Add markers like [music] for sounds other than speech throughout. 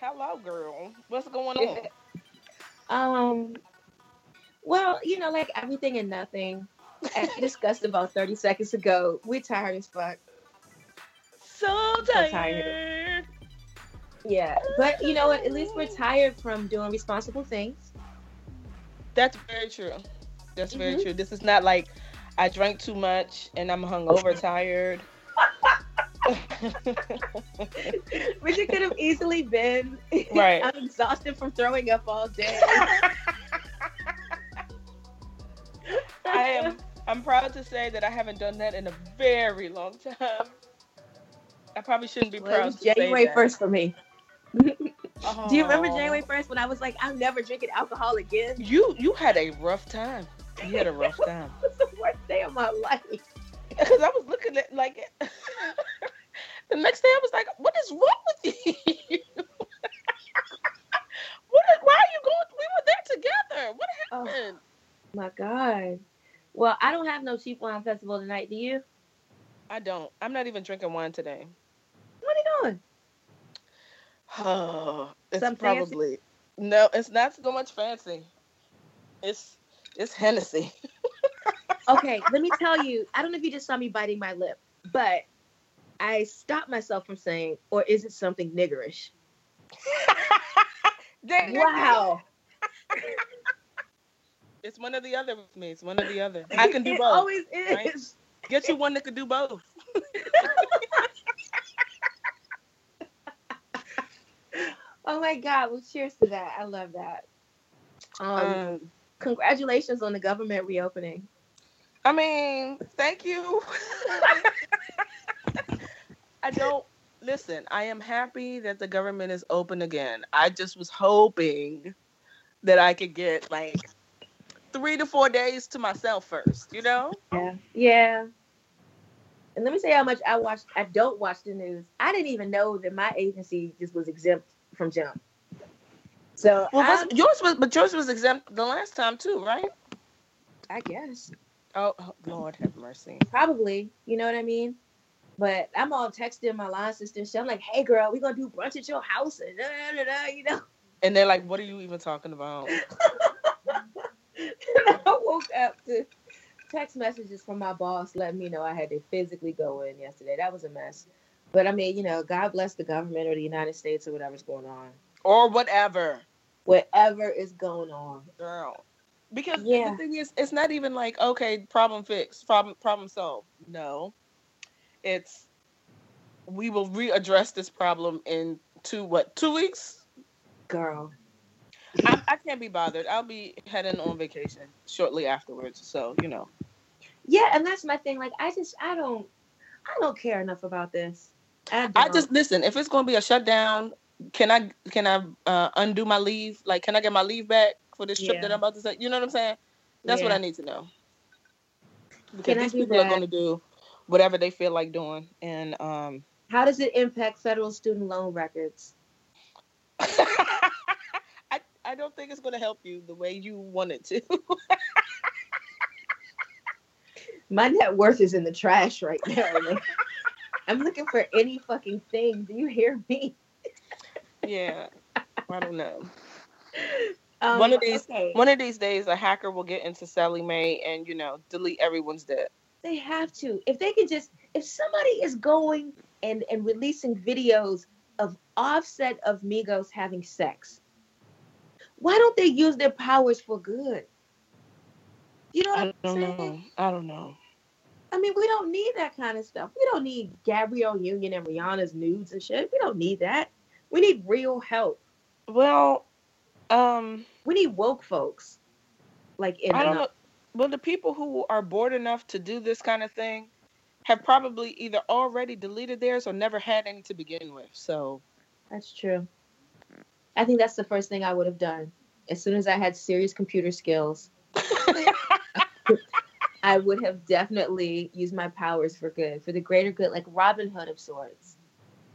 Hello, girl. What's going on? [laughs] Um, well, you know, like everything and nothing. As we discussed about 30 seconds ago, we're tired as fuck. So tired. tired. Yeah. But you know what? At least we're tired from doing responsible things. That's very true. That's very Mhm. true. This is not like I drank too much and I'm hungover, [laughs] tired. [laughs] Which it could have easily been. [laughs] Right. I'm exhausted from throwing up all day. I am. I'm proud to say that I haven't done that in a very long time. I probably shouldn't be Well, proud January 1st for me. [laughs] Do you remember oh. January 1st when I was like, I'm never drinking alcohol again? You you had a rough time. You had a rough time. It was the worst day of my life. Because I was looking at like the next day I was like, what is wrong with you? [laughs] what is, why are you going? We were there together. What Oh. happened? My God. Well, I don't have no cheap wine festival tonight. Do you? I don't. I'm not even drinking wine today. What are you doing? Oh, [sighs] it's fancy? probably no. It's not so much fancy. It's it's Hennessy. [laughs] Okay, let me tell you. I don't know if you just saw me biting my lip, but I stopped myself from saying, or is it something niggerish? [laughs] Wow. [laughs] It's one or the other with me. It's one or the other. I can do it both. always right? is. Get you one that can do both. [laughs] Oh my God. Well, cheers to that. I love that. Um, Um, congratulations on the government reopening. I mean, thank you. I don't listen. I am happy that the government is open again. I just was hoping that I could get like three to four days to myself first. You know? Yeah. Yeah. And let me say how much I watch. I don't watch the news. I didn't even know that my agency just was exempt from jump. So Well, yours was, but yours was exempt the last time too, right? I guess Oh, oh, Lord have mercy. probably. You know what I mean? But I'm all texting my line sister. shit. I'm like, "Hey, girl, we gonna do brunch at your house?" And da, da, da, you know. And they're like, "What are you even talking about?" [laughs] I woke up to text messages from my boss letting me know I had to physically go in yesterday. That was a mess. But I mean, you know, God bless the government or the United States or whatever's going on. or whatever. Whatever is going on. girl because Yeah. the thing is it's not even like okay problem fixed problem problem solved no it's we will readdress this problem in two what two weeks? Girl. I, I can't be bothered. I'll be heading on vacation shortly afterwards so you know. Yeah, and that's my thing. Like I just I don't I don't care enough about this. I, i just listen if it's going to be a shutdown can i can i uh, undo my leave? Like can i get my leave back for this trip Yeah. that i'm about to say you know what i'm saying? That's what i need to know. Because Can I these people are going to do whatever they feel like doing and um How does it impact federal student loan records? [laughs] I, I don't think it's going to help you the way you want it to. [laughs] My net worth is in the trash right now. I'm looking for any fucking thing. Do you hear me? Yeah, I don't know. Um, one of these, okay. one of these days, a hacker will get into Sallie Mae and you know delete everyone's debt. They have to. If they can just, if somebody is going and and releasing videos of Offset of Migos having sex, why don't they use their powers for good? You know what I I'm don't saying? know. I don't know. I mean, we don't need that kind of stuff. We don't need Gabrielle Union and Rihanna's nudes and shit. We don't need that. We need real help. Well, um, We need woke folks. Like in I don't know. Well, the people who are bored enough to do this kind of thing have probably either already deleted theirs or never had any to begin with. So, That's true. I think that's the first thing I would have done. As soon as I had serious computer skills, I would have definitely used my powers for good, for the greater good, like Robin Hood of sorts.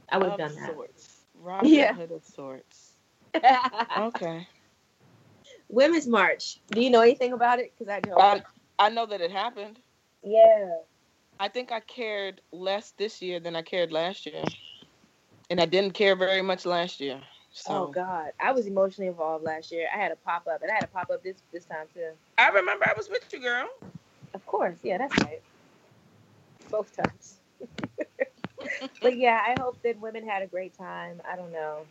I would have done sorts. Robin Yeah. Hood of sorts. that. [laughs] Okay. Women's March. Do you know anything about it? Because I don't. I, I know that it happened. yeah. I think I cared less this year than I cared last year. And I didn't care very much last year. So Oh God, I was emotionally involved last year. I had a pop up, and I had a pop up this this time too. I remember I was with you, girl. Of course, yeah, that's right. Both times. [laughs] but yeah, I hope that women had a great time. I don't know.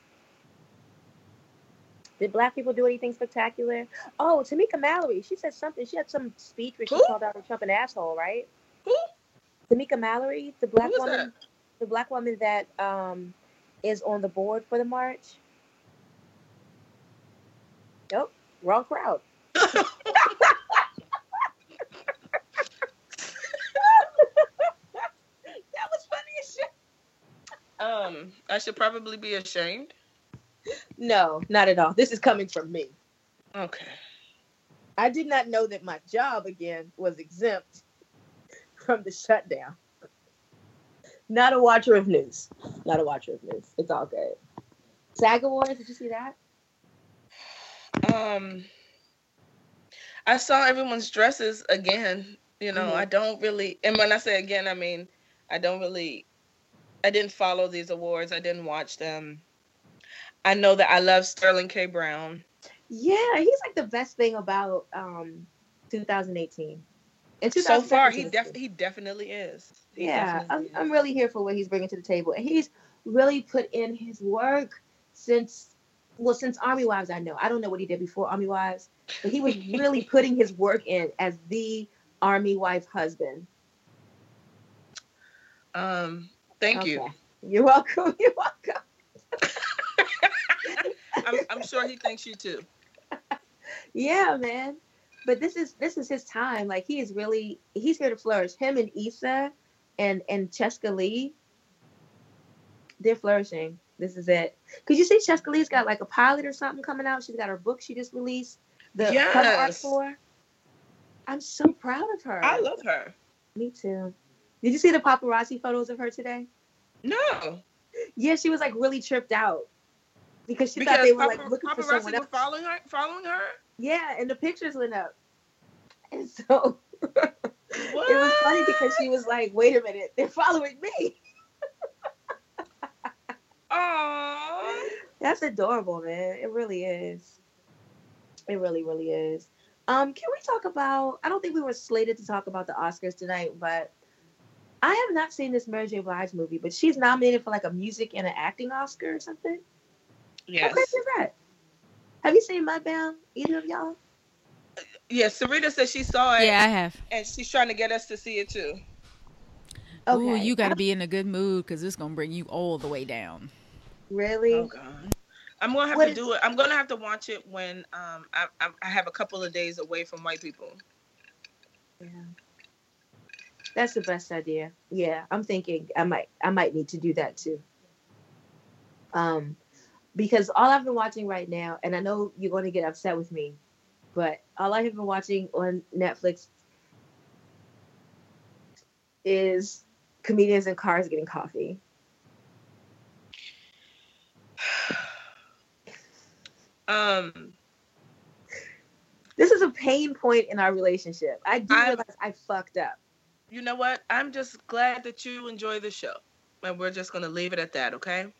Did black people do anything spectacular? Oh, Tamika Mallory, she said something. She had some speech where she Who? called Donald Trump an asshole, right? Who? Tamika Mallory, the black woman, that? the black woman that um is on the board for the march. Nope, wrong crowd. [laughs] [laughs] that was funny as shit. Um, I should probably be ashamed. No, not at all. This is coming from me. Okay. I did not know that my job again was exempt from the shutdown. Not a watcher of news. Not a watcher of news. It's all good. SAG Awards, did you see that? Um, I saw everyone's dresses again. You know, Mhm. I don't really, and when I say again, I mean I don't really, I didn't follow these awards. I didn't watch them. I know that I love Sterling K. Brown. Yeah, he's like the best thing about um 2018. And So far, he 2017 def- he definitely is. He yeah, I'm, definitely I'm really here for what he's bringing to the table, and he's really put in his work since well since Army Wives. I know I don't know what he did before Army Wives, but he was [laughs] really putting his work in as the Army wife husband. Um, thank you. You're welcome. [laughs] You're welcome. I'm, I'm sure he thinks you too. Yeah, man. But this is this is his time. Like he is really he's here to flourish. Him and Issa and and Chescaleigh, they're flourishing. This is it. Cause you see Chescaleigh's got like a pilot or something coming out. She's got her book she just released. The cover art for. I'm so proud of her. I love her. Me too. Did you see the paparazzi photos of her today? No, Yeah, she was like really tripped out because she because thought they were like looking for someone else. following her. Following her. Yeah, and the pictures went up. [laughs] And so [laughs] it was funny because she was like, wait a minute, they're following me. [laughs] Aww. That's adorable, man. It really is. It really, really is. Um, can we talk about I don't think we were slated to talk about the Oscars tonight, but I have not seen this Mary J. Blige movie, but she's nominated for like a music and an acting Oscar or something. Yes. How crazy that? Have you seen My Mudbound? Either of y'all? Yes. Sarita said she saw it. Yeah, I have. And she's trying to get us to see it too. Ooh, you got to be in a good mood because it's gonna bring you all the way down. really. Oh God. I'm gonna have What to is- do it. I'm gonna have to watch it when um I, I I have a couple of days away from white people. Yeah. That's the best idea. Yeah, I'm thinking I might I might need to do that too. Um because all I've been watching right now, and I know you're going to get upset with me, but all I have been watching on Netflix is comedians in cars getting coffee. [sighs] Um, This is a pain point in our relationship. I do I- realize I fucked up. you know what? I'm just glad that you enjoy the show, and we're just gonna leave it at that, okay?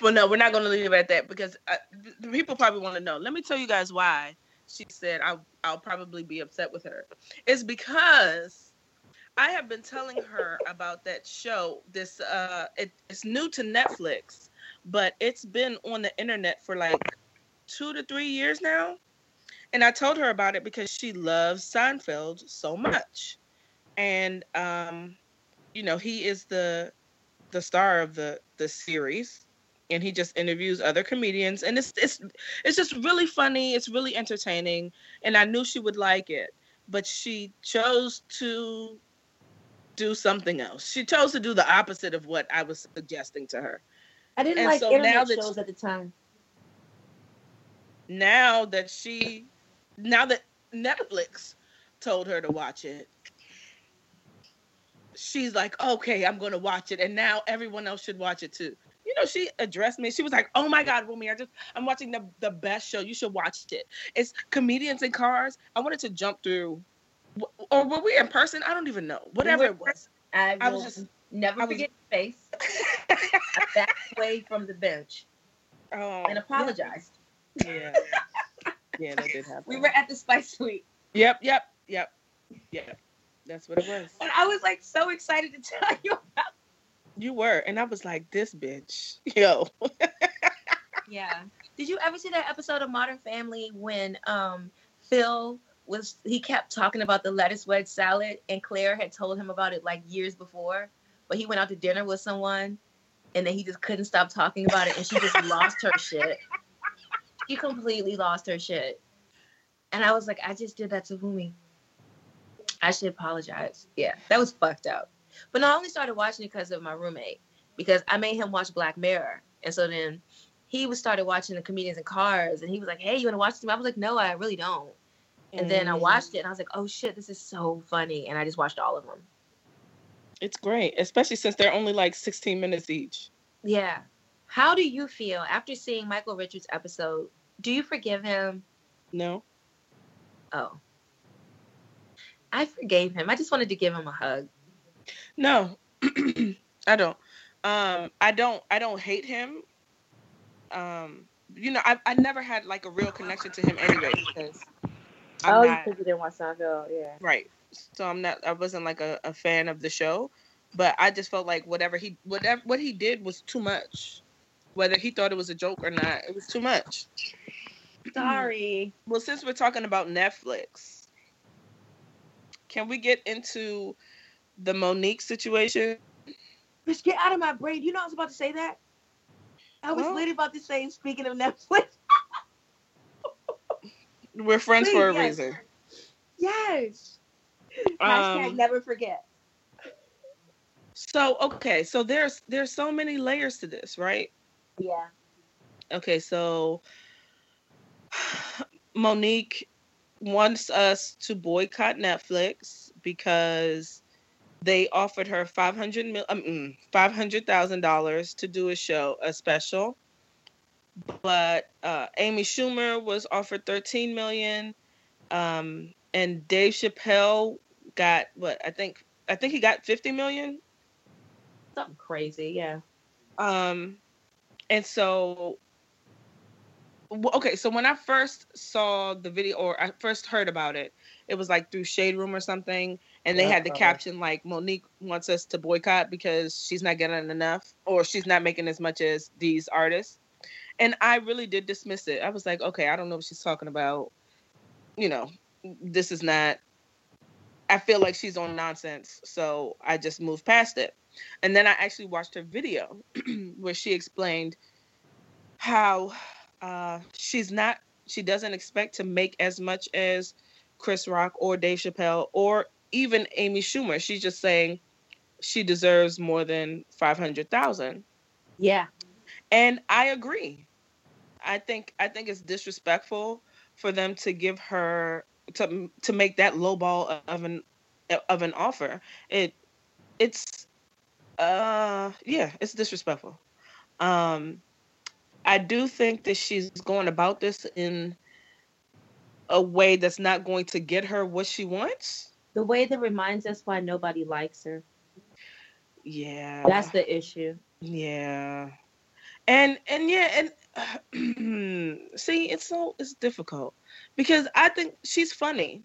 Well, no, we're not going to leave it at that because uh, people probably want to know. Let me tell you guys why she said I, I'll probably be upset with her. It's because I have been telling her about that show. This uh, it, it's new to Netflix, but it's been on the internet for like two to three years now. And I told her about it because she loves Seinfeld so much, and um, you know he is the the star of the the series and he just interviews other comedians and it's it's it's just really funny it's really entertaining and i knew she would like it but she chose to do something else. She chose to do the opposite of what i was suggesting to her. I didn't and like so internet shows she, at the time. Now that she now that netflix told her to watch it she's like okay i'm gonna watch it and now everyone else should watch it too you know, she addressed me. She was like, "Oh my God, Wumi, I just I'm watching the the best show. You should watch it. It's comedians in cars. I wanted to jump through, or were we in person? I don't even know. Whatever it was, I, I was just never I forget was, face. I backed away from the bench [laughs] oh, and apologized. Yeah, yeah, that did [laughs] happen. We were at the Spice Suite. Yep, yep, yep, yep. That's what it was. And I was like so excited to tell you you were, and I was like, this bitch, [laughs] yo. yeah. Did you ever see that episode of Modern Family when um Phil was he kept talking about the lettuce wedge salad and Claire had told him about it like years before, but he went out to dinner with someone and then he just couldn't stop talking about it and she just lost her shit. She completely lost her shit. And I was like, I just did that to Wumi. I should apologize. Yeah, that was fucked up. But I only started watching it because of my roommate because I made him watch Black Mirror, and so then he was started watching the comedians in cars, and he was like, "Hey, you want to watch them?" I was like, "No, I really don't." And mm. then I mm. watched it, and I was like, "Oh shit, this is so funny!" And I just watched all of them. It's great, especially since they're only like 16 minutes each. Yeah. How do you feel after seeing Michael Richards' episode? Do you forgive him? No. Oh. I forgave him. I just wanted to give him a hug. No, [clears throat] I don't. Um, I don't. I don't hate him. Um, you know, I I never had like a real connection to him anyway because. I'm oh, not, because you didn't watch Seinfeld, yeah. Right. So I'm not. I wasn't like a, a fan of the show, but I just felt like whatever he whatever what he did was too much. Whether he thought it was a joke or not, it was too much. Sorry. Well, since we're talking about Netflix, can we get into the Mo'Nique situation? Bitch, get out of my brain. You know I was about to say that. I was well, literally about to say, speaking of Netflix. [laughs] we're friends Please, for a yes. reason. Yes. Hashtag um, never forget. So okay, so there's there's so many layers to this, right? Yeah. Okay, so [sighs] Mo'Nique wants us to boycott Netflix because they offered her five hundred mil, um, five hundred thousand dollars to do a show, a special. But uh, Amy Schumer was offered thirteen million, um, and Dave Chappelle got what I think. I think he got fifty million. Something crazy, yeah. Um, and so okay, so when I first saw the video or I first heard about it, it was like through Shade Room or something, and they had the caption like Mo'Nique wants us to boycott because she's not getting enough or she's not making as much as these artists. And I really did dismiss it. I was like, okay, I don't know what she's talking about. You know, this is not I feel like she's on nonsense, so I just moved past it. And then I actually watched her video [clears throat] where she explained how uh, she's not she doesn't expect to make as much as Chris Rock or Dave Chappelle or even Amy Schumer. She's just saying she deserves more than 500,000. Yeah. And I agree. I think I think it's disrespectful for them to give her to to make that low ball of an of an offer. It it's uh yeah, it's disrespectful. Um I do think that she's going about this in a way that's not going to get her what she wants. The way that reminds us why nobody likes her. Yeah. That's the issue. Yeah. And and yeah, and [clears throat] see, it's so it's difficult because I think she's funny.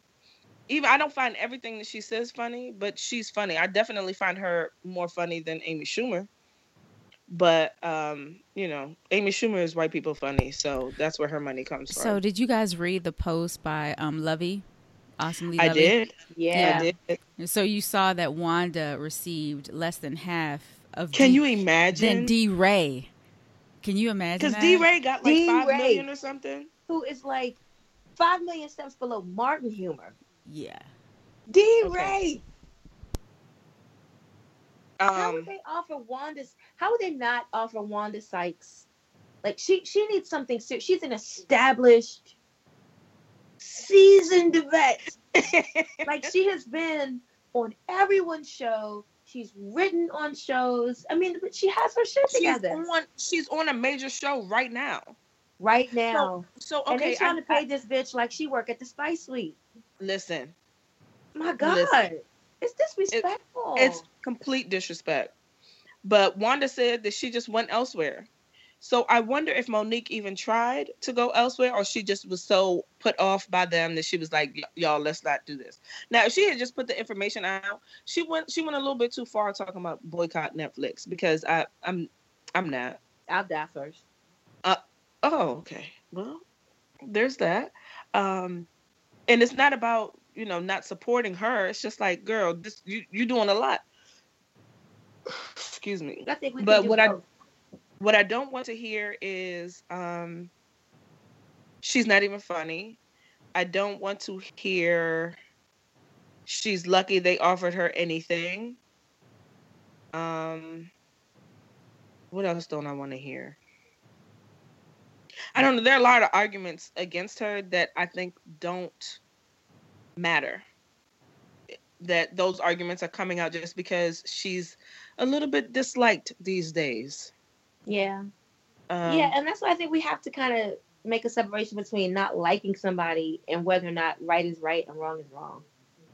Even I don't find everything that she says funny, but she's funny. I definitely find her more funny than Amy Schumer. But um, you know, Amy Schumer is white people funny, so that's where her money comes from. So, did you guys read the post by um Lovey? Awesomely I Lovey? did. Yeah. I did. So you saw that Wanda received less than half of Can D- you than imagine? DeRay. Can you imagine? Because that? DeRay got like D. five Ray. million or something. Who is like five million steps below Martin Humor. Yeah. D. Okay. Ray. How would Um, they offer Wanda's? How would they not offer Wanda Sykes? Like she, she needs something serious. She's an established, seasoned vet. [laughs] like she has been on everyone's show. She's written on shows. I mean, but she has her shit she's together on. She's on a major show right now. right now. So and okay, they trying I- to pay I- this bitch like she work at the Spice Suite. listen. My God, Listen. it's disrespectful. It's complete disrespect. But Wanda said that she just went elsewhere. So I wonder if Mo'Nique even tried to go elsewhere or she just was so put off by them that she was like, y'all, let's not do this. Now, if she had just put the information out, she went she went a little bit too far talking about boycott Netflix because I I'm I'm not. I'll die first. Oh, okay. Well, there's that. Um and it's not about, you know, not supporting her. It's just like, girl, this you you're doing a lot. [sighs] Excuse me. I think we. But what I- both. What I don't want to hear is um she's not even funny. I don't want to hear she's lucky they offered her anything. Um what else don't I want to hear? I don't know. There are a lot of arguments against her that I think don't matter. That those arguments are coming out just because she's a little bit disliked these days. Yeah. Um, yeah, and that's why I think we have to kind of make a separation between not liking somebody and whether or not right is right and wrong is wrong.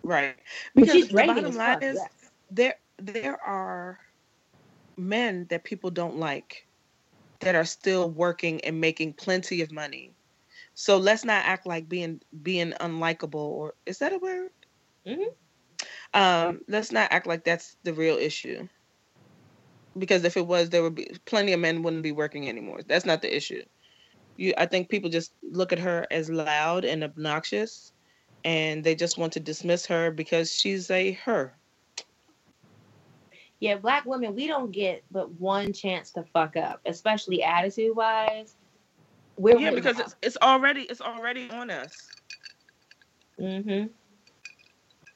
right. Because the bottom line is yes. there there are men that people don't like that are still working and making plenty of money. So let's not act like being being unlikable or is that a word? Mhm. Um, let's not act like that's the real issue. Because if it was, there would be plenty of men wouldn't be working anymore. That's not the issue. You, I think people just look at her as loud and obnoxious, and they just want to dismiss her because she's a her. Yeah, black women, we don't get but one chance to fuck up, especially attitude wise. We're yeah, because it's it's already it's already on us. Mm-hmm.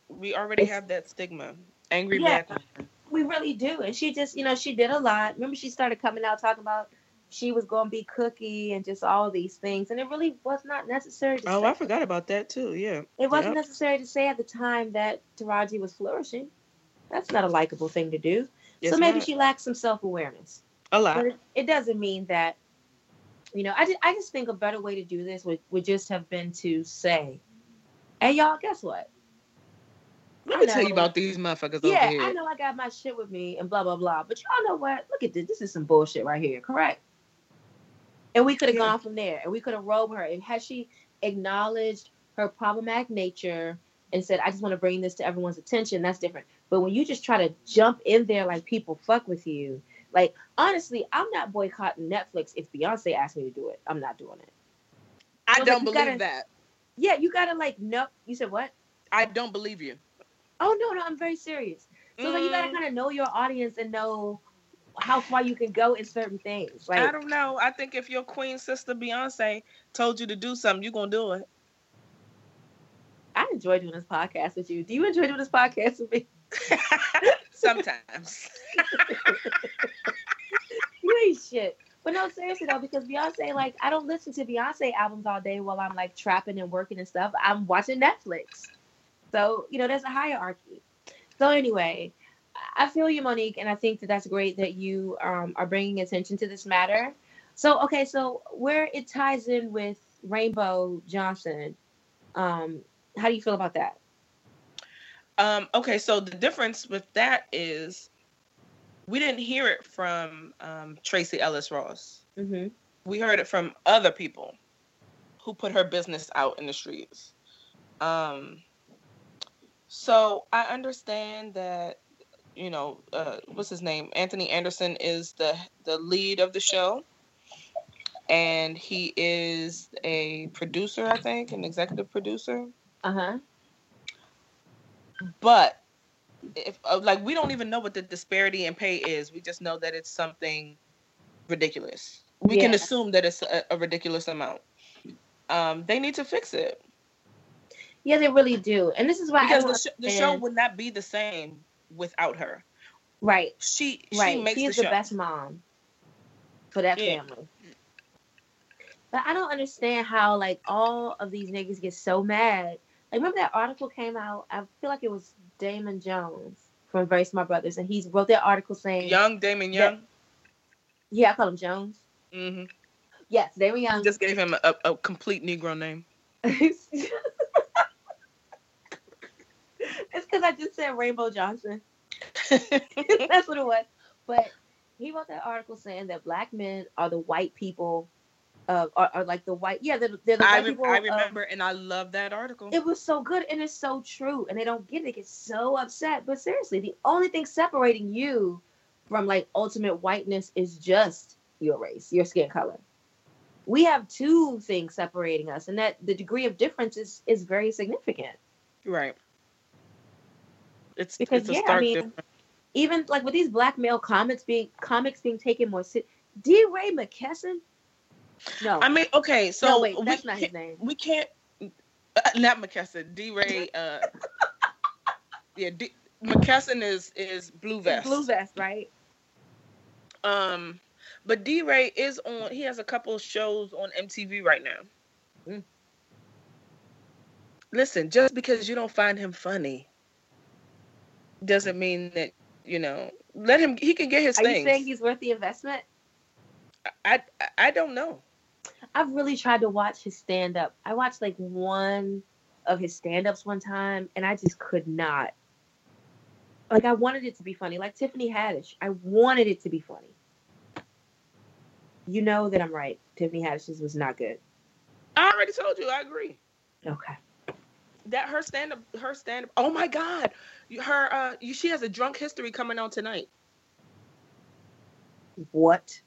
We already It's- have that stigma. Angry Yeah. black woman. We really do. And she just, you know, she did a lot. Remember, she started coming out talking about she was going to be cookie and just all these things, and it really was not necessary. To Oh, say. I forgot about that too. Yeah. It wasn't Yep. necessary to say at the time that Taraji was flourishing. That's not a likable thing to do. So maybe not. she lacks some self awareness. a lot. But it, it doesn't mean that, you know, I just, I just think a better way to do this would, would just have been to say, hey, y'all, guess what? Let me tell you about these motherfuckers Yeah, over here. I know I got my shit with me and blah, blah, blah. But y'all know what? Look at this. This is some bullshit right here, correct? And we could have Yeah. gone from there and we could have rolled her. And had she acknowledged her problematic nature and said, I just want to bring this to everyone's attention, that's different. But when you just try to jump in there like people fuck with you, like honestly, I'm not boycotting Netflix if Beyonce asked me to do it. I'm not doing it. I don't like, believe gotta- that. Yeah, you gotta like no. You said what? I don't believe you. Oh no, no, I'm very serious. So like, you gotta Mm, kind of know your audience and know how far you can go in certain things. I don't know. I think if your queen sister Beyonce told you to do something, you're gonna do it. I enjoy doing this podcast with you. Do you enjoy doing this podcast with me? [laughs] Sometimes. [laughs] You ain't shit. But no, seriously though, because Beyonce, like, I don't listen to Beyonce albums all day while I'm like trapping and working and stuff. I'm watching Netflix. So, you know, there's a hierarchy. So, anyway, I feel you, Mo'Nique, and I think that that's great that you um, are bringing attention to this matter. So, okay, so where it ties in with Rainbow Johnson, um, how do you feel about that? Um, okay, so the difference with that is we didn't hear it from um, Tracee Ellis Ross. Mm-hmm. We heard it from other people who put her business out in the streets. Um, so I understand that you know uh, what's his name Anthony Anderson is the the lead of the show, and he is a producer, I think, an executive producer. Uh huh. But if uh, like we don't even know what the disparity in pay is, we just know that it's something ridiculous. We can assume that it's a, a ridiculous amount. Um, they need to fix it Yeah, they really do, and this is why because I the, sh- the show would not be the same without her. right, She right. she makes She is the the best mom for that Yeah. family. But I don't understand how like all of these niggas get so mad. Like remember that article came out? I feel like it was Damon Jones from Very Smart Brothas, and he wrote that article saying, Young Damon. Young. "Yeah, I call him Jones." Mm hmm Yes, Damon Young. Just gave him a, a complete Negro name. [laughs] [laughs] it's because I just said Rainbow Johnson. [laughs] That's what it was. But he wrote that article saying that black men are the white people, uh, are, are like the white. Yeah, they're, they're the I, white re- people. I remember, and I love that article. it was so good and it's so true, and they don't get it. They get so upset. But seriously, the only thing separating you from like ultimate whiteness is just your race, your skin color. We have two things separating us, and that the degree of difference is is very significant. right. It's Because, it's a yeah, I mean, difference. even like with these black male comics being comics being taken more serious. DeRay McKesson? No, I mean, okay, so no, wait, that's not his name. we can't uh, not McKesson. DeRay. Uh, [laughs] yeah, D, McKesson is is Blue Vest. Blue vest, right? Um, but DeRay is on. He has a couple shows on MTV right now. Mm. Listen, just because you don't find him funny, doesn't mean that you know. Let him. He can get his Are things. you saying he's worth the investment? I I don't know. I've really tried to watch his stand up. I watched like one of his stand ups one time and I just could not. Like I wanted it to be funny, like Tiffany Haddish. I wanted it to be funny. You know that I'm right. Tiffany Haddish's was not good. I already told you. I agree. Okay. That her stand up. Her stand up. Oh my God. Her. Uh. You, she has a drunk history coming on tonight. What?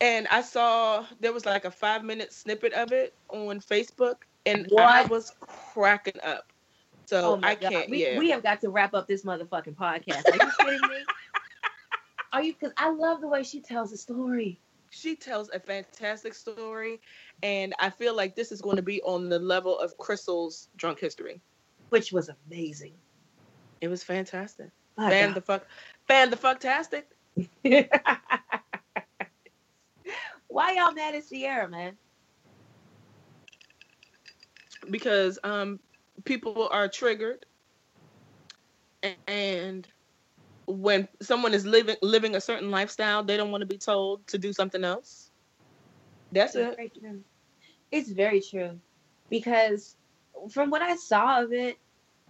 and I saw there was like a five minute snippet of it on Facebook, and I was cracking up. So oh I god. can't. We, yeah, we have got to wrap up this motherfucking podcast. Are you kidding me? [laughs] Are you because I love the way she tells the story. she tells a fantastic story, and I feel like this is going to be on the level of Crystal's drunk history. Which was amazing. It was fantastic. My fan God. the fuck, fan the fuck, fucktastic. [laughs] Why y'all mad at Ciara, man? because um people are triggered and when someone is living living a certain lifestyle they don't want to be told to do something else that's It's it very true. It's very true. Because from what I saw of it,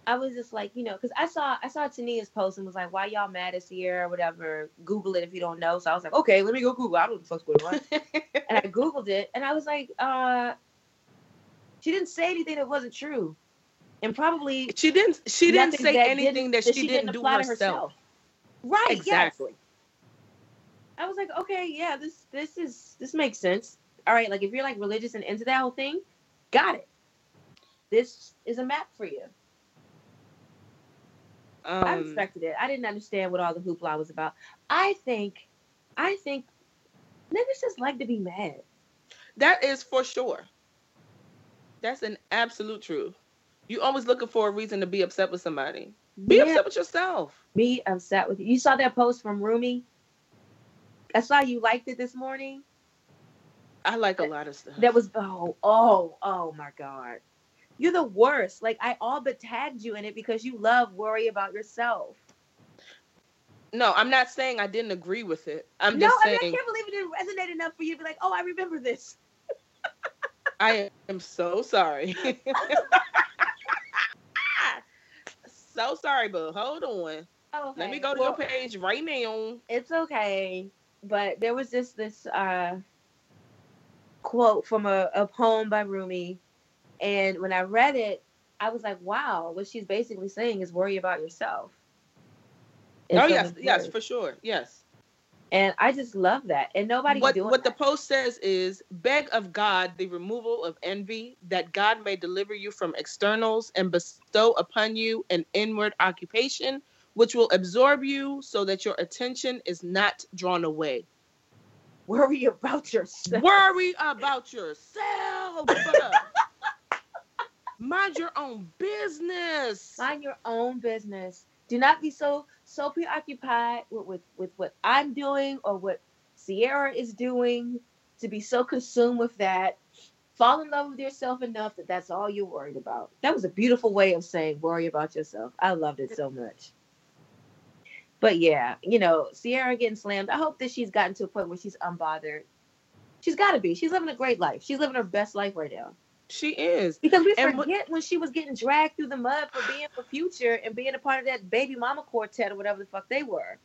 I was just like, you know, because I saw I saw Tania's post and was like, why y'all mad at Ciara or whatever? Google it if you don't know. So I was like, okay, let me go Google. I don't know what the fuck's going on. [laughs] and I Googled it and I was like, uh she didn't say anything that wasn't true. And probably she didn't she didn't say that anything that, she, didn't, do apply to herself, Right, exactly yes. I was like, okay, yeah, this this is this makes sense. All right, like if you're like religious and into that whole thing, got it. This is a map for you. I um, respected it. I didn't understand what all the hoopla was about. I think, I think, niggas just like to be mad. that is for sure that's an absolute truth you always looking for a reason to be upset with somebody be Yeah. upset with yourself Be upset with you. You saw that post from Rumi. I saw you liked it this morning. i like a lot of stuff That was oh oh oh my god. You're the worst. Like I all but tagged you in it because you love worry about yourself. no i'm not saying i didn't agree with it i'm no, just I mean saying I can't believe it didn't resonate enough for you to be like, oh, I remember this. I am so sorry. [laughs] so sorry, but hold on. Oh, Let me go to Well, your page right now. It's okay, but there was just this. uh quote from a, a poem by Rumi. And when I read it, I was like, wow, what she's basically saying is worry about yourself. Oh yes, yes, for sure. Yes. And I just love that. And nobody what, what that. the post says is beg of God the removal of envy, that God may deliver you from externals and bestow upon you an inward occupation, which will absorb you so that your attention is not drawn away. worry about yourself. Worry about yourself. Mind your own business. Mind your own business. Do not be so so preoccupied with, with, with what I'm doing or what Ciara is doing to be so consumed with that. Fall in love with yourself enough that that's all you're worried about. That was a beautiful way of saying worry about yourself. I loved it so much. But yeah, you know, Ciara getting slammed. I hope that she's gotten to a point where she's unbothered. She's got to be. She's living a great life. She's living her best life right now. She is. Because we And what- forget when she was getting dragged through the mud for being for Future and being a part of that baby mama quartet or whatever the fuck they were.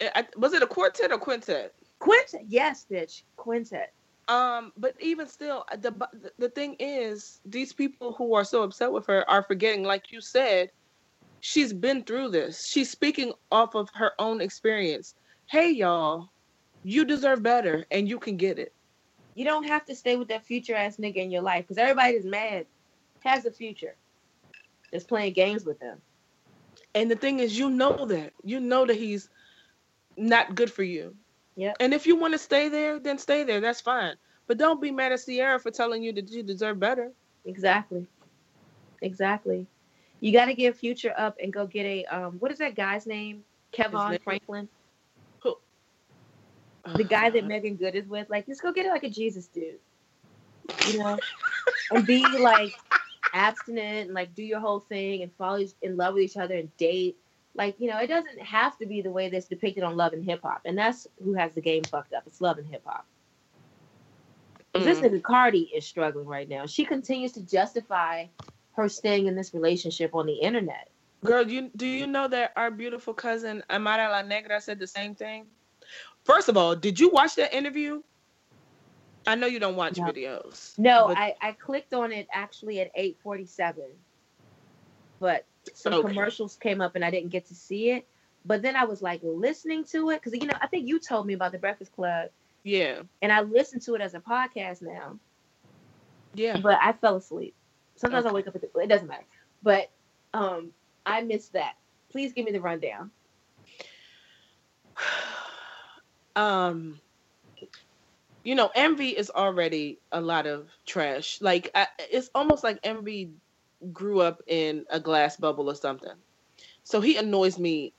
I- was it a quartet or quintet? Quintet, yes, bitch, quintet. Um, but even still, the the thing is, these people who are so upset with her are forgetting, like you said, she's been through this. She's speaking off of her own experience. Hey, y'all, you deserve better, and you can get it. You don't have to stay with that future ass nigga in your life because everybody that's mad has a future. That's playing games with them. And the thing is, you know that you know that he's not good for you. Yeah. And if you want to stay there, then stay there. That's fine. But don't be mad at Ciara for telling you that you deserve better. Exactly. Exactly. You got to give Future up and go get a um. What is that guy's name? Kevin? Franklin, the guy that [sighs] Meagan Good is with. Like, just go get it like a Jesus dude. You know, and be like abstinent and like do your whole thing and fall in love with each other and date. Like, you know, it doesn't have to be the way that's depicted on Love and Hip Hop, and that's who has the game fucked up. It's Love and Hip Hop. 'Cause This Mm. nigga Cardi is struggling right now. She continues to justify her staying in this relationship on the internet. Girl, you do you know that our beautiful cousin Amara La Negra said the same thing? First of all, did you watch that interview? I know you don't watch No. videos. No, but- I, I clicked on it actually at 847. But some Okay. commercials came up and I didn't get to see it. But then I was like listening to it because you know I think you told me about the Breakfast Club yeah, and I listened to it as a podcast now. yeah. But I fell asleep. Sometimes I wake up at the, it doesn't matter. But um I missed that. Please give me the rundown. Um you know envy is already a lot of trash like I, it's almost like envy grew up in a glass bubble or something so he annoys me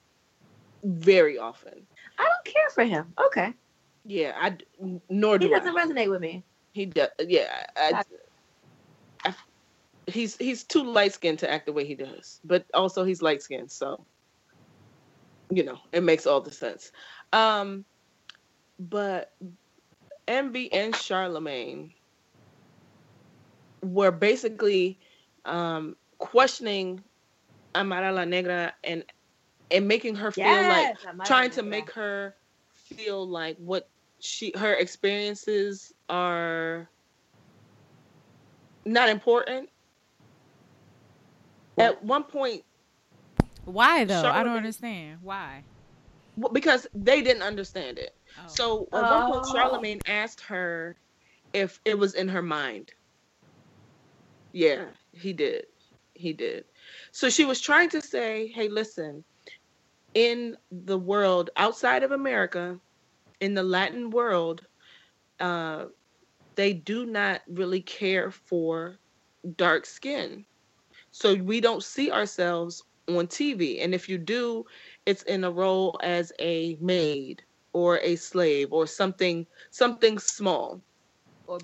very often I don't care for him. Okay. yeah i nor do He doesn't I. resonate with me. he does yeah I, I, he's he's too light skinned to act the way he does but also he's light skinned so you know it makes all the sense um but envy and charlemagne were basically um questioning amara la negra and and making her feel like Yes, I might trying to make her feel like what she her experiences are not important. At one point, Why though? I don't understand. Why? because they didn't understand it. Oh. So at one point, Oh. Charlemagne asked her if it was in her mind. Yeah, he did. He did. So she was trying to say, hey, listen, in the world outside of America, in the Latin world, uh, they do not really care for dark skin. So we don't see ourselves on TV. And if you do, it's in a role as a maid or a slave or something something small.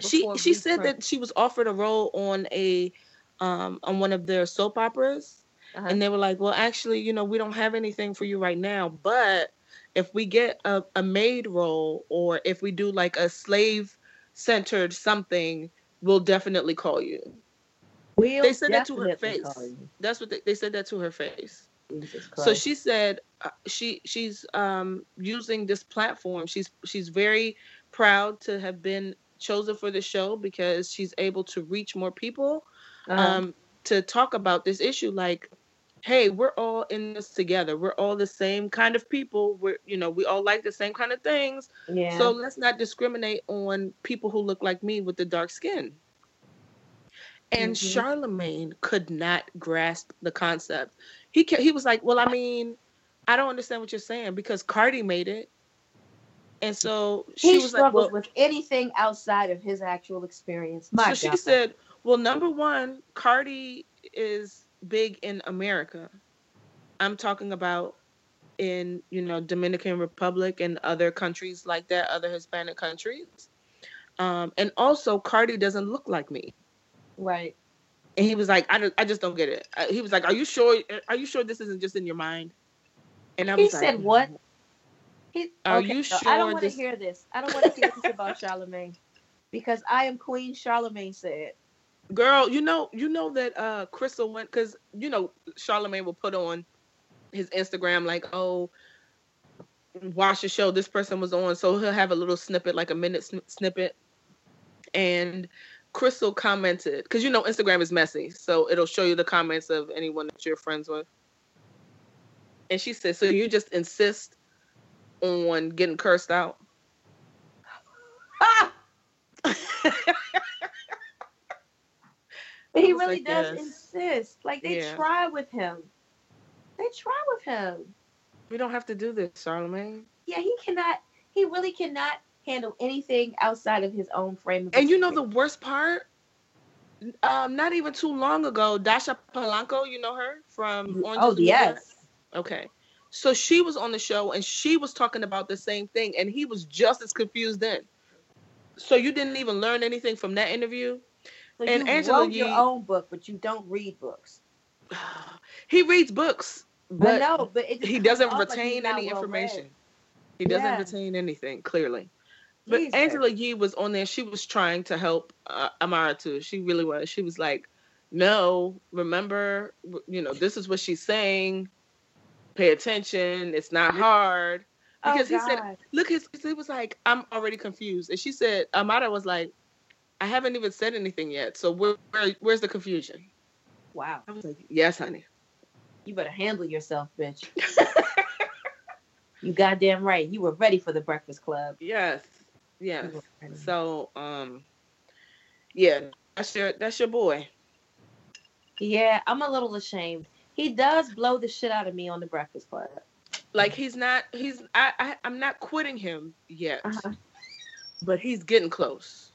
She she said Blueprint. that she was offered a role on a um on one of their soap operas. Uh-huh. and they were like well actually you know we don't have anything for you right now but if we get a, a maid role or if we do like a slave centered something we'll definitely call you. We'll they said that to her face. that's what they, they said that to her face. Jesus so she said uh, she she's um using this platform she's she's very proud to have been chosen for the show because she's able to reach more people Uh-huh. um, to talk about this issue. Like, hey, we're all in this together. We're all the same kind of people. We're, you know, we all like the same kind of things. yeah. So let's not discriminate on people who look like me with the dark skin. And Mhm. Charlemagne could not grasp the concept. He he was like, "Well, I mean, I don't understand what you're saying because Cardi made it." And so she he was like, well, with anything outside of his actual experience. My so she said, "Well, number one, Cardi is big in America. I'm talking about in you know Dominican Republic and other countries like that, other Hispanic countries. Um, and also, Cardi doesn't look like me." Right. And he was like, "I, don't- I just don't get it." Uh, He was like, "Are you sure? Are you sure this isn't just in your mind?" And I He was like, said what? He, Are okay, you so I don't want to hear this. I don't want to hear this about [laughs] Charlemagne because I am Queen Charlemagne said. girl you know you know that uh crystal went because you know charlemagne will put on his instagram like oh watch the show this person was on so he'll have a little snippet like a minute sn- snippet and crystal commented because you know instagram is messy so it'll show you the comments of anyone that you're friends with and she said so you just insist on getting cursed out Ah! He really like, does yes. insist. Like they Yeah. try with him. They try with him. we don't have to do this charlemagne Yeah, he cannot. He really cannot handle anything outside of his own frame of. And you know the worst part? Um, not even too long ago, Dasha Polanco, you know her from Orange Oh yes. Okay. So she was on the show and she was talking about the same thing, and he was just as confused then. So you didn't even learn anything from that interview? So And you Angela wrote your Yee- own book, but you don't read books. [sighs] he reads books, But but no, but it he doesn't off like retain any well-read. information. He doesn't Yeah. retain anything, clearly. But Jesus. Angela Yee was on there. She was trying to help uh, Amara too. She really was. She was like, "No, remember, you know, this is what she's saying. Pay attention. It's not hard." Oh, Because he said, "Look, his." He was like, "I'm already confused," and she said, Amara was like, "I haven't even said anything yet. So where, where where's the confusion?" Wow, I was like, "Yes, honey." you better handle yourself, bitch. [laughs] you goddamn right. You were ready for the Breakfast Club. Yes, yes. You were ready. So, um, yeah, that's your that's your boy. Yeah, I'm a little ashamed. He does blow the shit out of me on the Breakfast Club. like he's not he's I, I i'm not quitting him yet Uh-huh. but he's getting close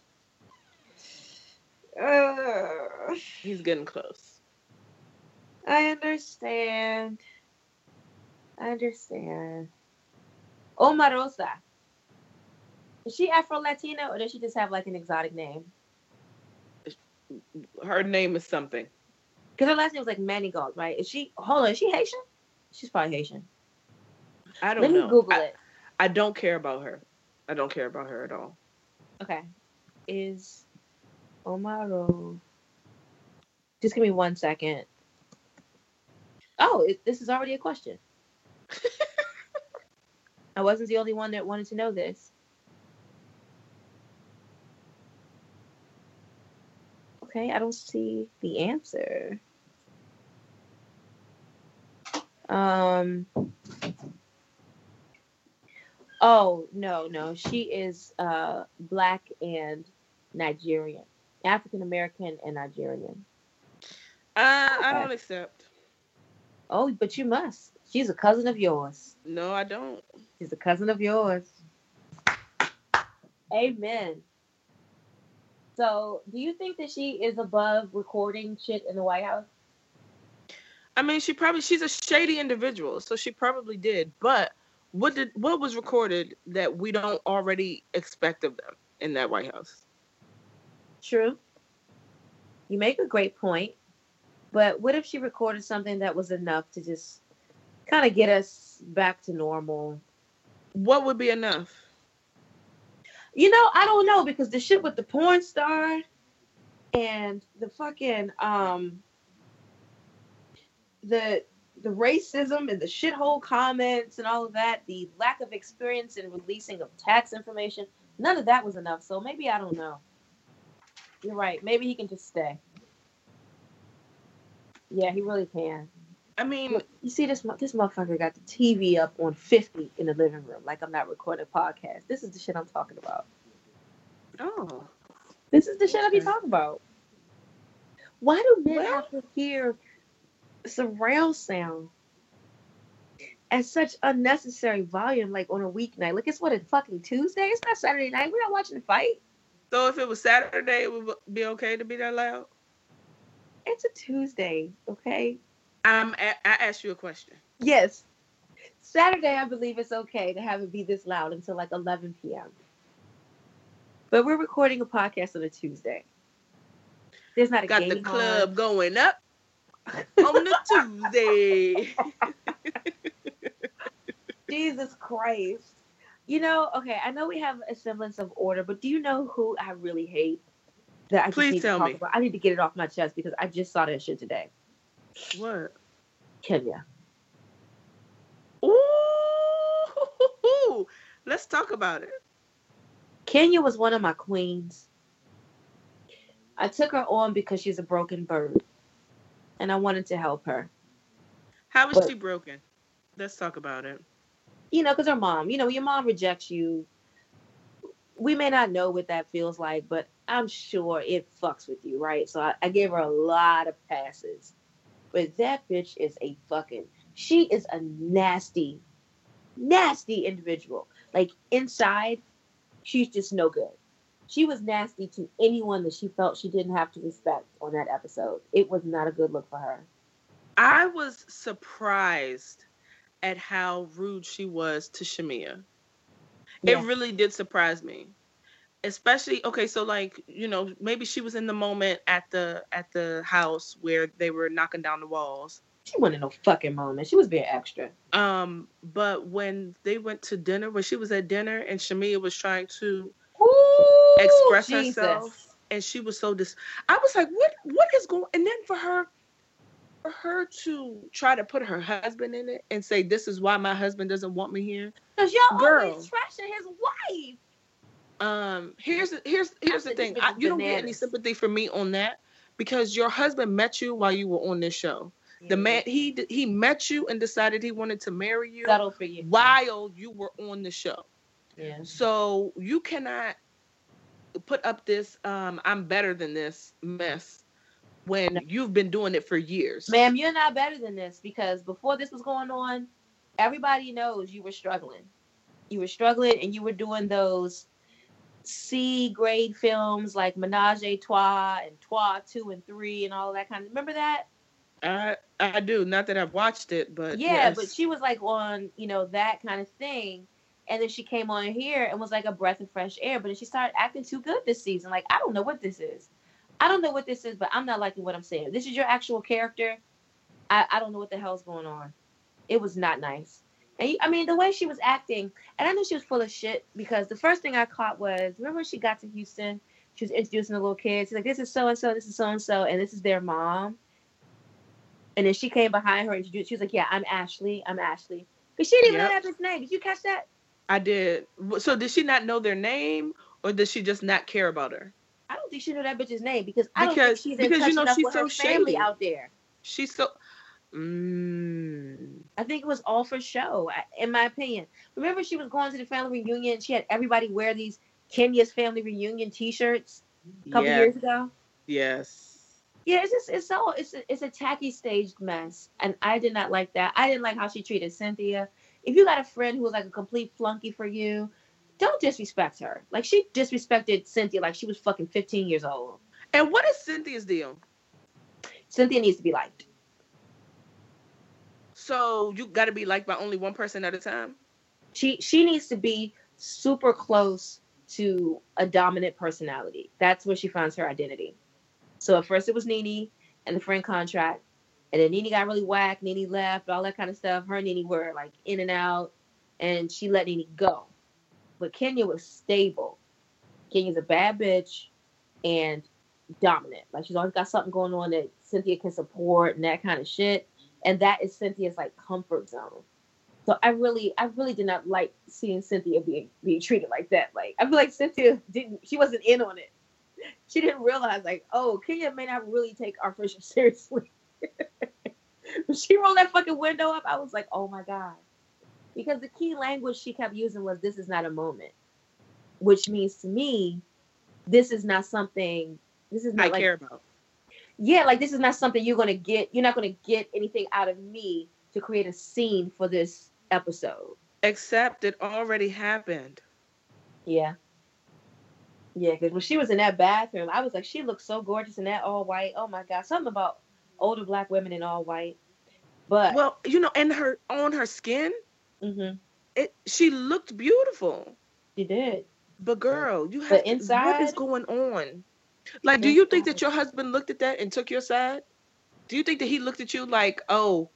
Uh, he's getting close I understand. I understand. Omarosa. Is she Afro Latina or does she just have like an exotic name? her name is something Because her last name was like Manigault, right? Is she? Hold on, is she Haitian? She's probably Haitian. i don't know. Let me Google I, it. I don't care about her i don't care about her at all Okay. Is Omaro? Just give me one second. Oh, it, this is already a question. [laughs] I wasn't the only one that wanted to know this. Okay, I don't see the answer. Um. Oh no, no, she is uh black and Nigerian, African American and Nigerian. uh, i don't accept Oh, but you must. She's a cousin of yours. no i don't She's a cousin of yours. Amen. So, do you think that she is above recording shit in the White House? i mean she probably she's a shady individual so she probably did but what did what was recorded that we don't already expect of them in that white house True. You make a great point. But what if she recorded something that was enough to just kind of get us back to normal? what would be enough You know, I don't know because the shit with the porn star and the fucking um the the racism and the shithole comments and all of that, the lack of experience in releasing of tax information, None of that was enough. So maybe I don't know. You're right. Maybe he can just stay. Yeah, he really can. I mean, Look, you see this this motherfucker got the TV up on 50 in the living room, like I'm not recording a podcast. This is the shit I'm talking about. oh, This is the shit I be talking about. Why do men Well- have to hear surround sound at such unnecessary volume, like on a weeknight? Like it's what a fucking Tuesday. It's not Saturday night. We're not watching the fight. so if it was Saturday, it would be okay to be that loud. It's a Tuesday, okay? I'm. a- I asked you a question. Yes. Saturday, I believe it's okay to have it be this loud until like 11 p.m. But we're recording a podcast on a Tuesday. There's not a Got game the on. club going up [laughs] on the Tuesday. [laughs] Jesus Christ. You know, okay, I know we have a semblance of order, but do you know who I really hate? That I Please tell me. About? I need to get it off my chest because I just saw that shit today. What? Kenya. Ooh, [laughs] let's talk about it. Kenya was one of my queens. I took her on because she's a broken bird. And I wanted to help her. How is But- she broken? Let's talk about it. You know, because her mom, you know, your mom rejects you. We may not know what that feels like, but I'm sure it fucks with you, right? So I, I gave her a lot of passes. But that bitch is a fucking, she is a nasty, nasty individual. Like inside, she's just no good. She was nasty to anyone that she felt she didn't have to respect on that episode. It was not a good look for her. I was surprised at how rude she was to Shamea. Yeah. It really did surprise me. Especially okay, so like, you know, maybe she was in the moment at the at the house where they were knocking down the walls. She wasn't in no fucking moment. She was being extra. Um, but when they went to dinner, when she was at dinner and Shamea was trying to Ooh, express Jesus. herself and she was so dis I was like, what what is going and then for her for her to try to put her husband in it and say this is why my husband doesn't want me here. Cause y'all Girl. always trashing his wife. Um here's here's here's the thing. I, you don't get any sympathy from me on that because your husband met you while you were on this show. The man he he met you and decided he wanted to marry you for you. while you were on the show. Yeah. So you cannot put up this um I'm better than this mess when you've been doing it for years. Ma'am, you're not better than this because before this was going on, everybody knows you were struggling. You were struggling and you were doing those C grade films like Menage a Trois and Trois two and three and all that kind of remember that? I I do. Not that I've watched it, but yeah, yes. but she was like on, you know, that kind of thing. And then she came on here and was like a breath of fresh air. But then she started acting too good this season. Like, I don't know what this is. I don't know what this is, but I'm not liking what I'm saying. This is your actual character. I, I don't know what the hell's going on. It was not nice. And you- I mean, the way she was acting, and I knew she was full of shit because the first thing I caught was remember when she got to Houston? She was introducing the little kids. She's like, this is so and so, this is so and so, and this is their mom. And then she came behind her and introduced. She was like, "Yeah, I'm Ashley. I'm Ashley." But she didn't even Yep. know that bitch name. Did you catch that? I did. So did she not know their name, or did she just not care about her? I don't think she knew that bitch's name because I don't Because- think she's in because, touch you know, enough she's with so her family shady. out there. She's so. Mm. I think it was all for show, in my opinion. Remember, she was going to the family reunion. She had everybody wear these Kenya's family reunion T-shirts a couple yeah. years ago. Yes. Yeah, it's just it's so it's a, it's a tacky staged mess, and I did not like that. I didn't like how she treated Cynthia. If you got a friend who was like a complete flunky for you, don't disrespect her. Like she disrespected Cynthia like she was fucking 15 years old. And what is Cynthia's deal? Cynthia needs to be liked. So you got to be liked by only one person at a time. She she needs to be super close to a dominant personality. That's where she finds her identity. So at first it was Nene and the friend contract, and then Nene got really whacked. Nene left, all that kind of stuff. Her and Nene were like in and out, and she let Nene go. But Kenya was stable. Kenya's a bad bitch and dominant. Like she's always got something going on that Cynthia can support and that kind of shit. And that is Cynthia's like comfort zone. So I really, I really did not like seeing Cynthia being being treated like that. Like I feel like Cynthia didn't, she wasn't in on it. She didn't realize like, oh, Kenya may not really take our friendship [laughs] seriously. when she rolled that fucking window up, I was like, oh my god, because the key language she kept using was, "This is not a moment," which means to me, this is not something. This is not I like, care about. Yeah, like this is not something you're gonna get. You're not gonna get anything out of me to create a scene for this episode. Except it already happened. Yeah. Yeah, because when she was in that bathroom, I was like, she looks so gorgeous in that all white. Oh my god, something about older black women in all white. But Well, you know, and her on her skin, mm-hmm. it she looked beautiful. she did. But girl, you But have to- what inside- is going on? Like, do you think that your husband looked at that and took your side? Do you think that he looked at you like, oh,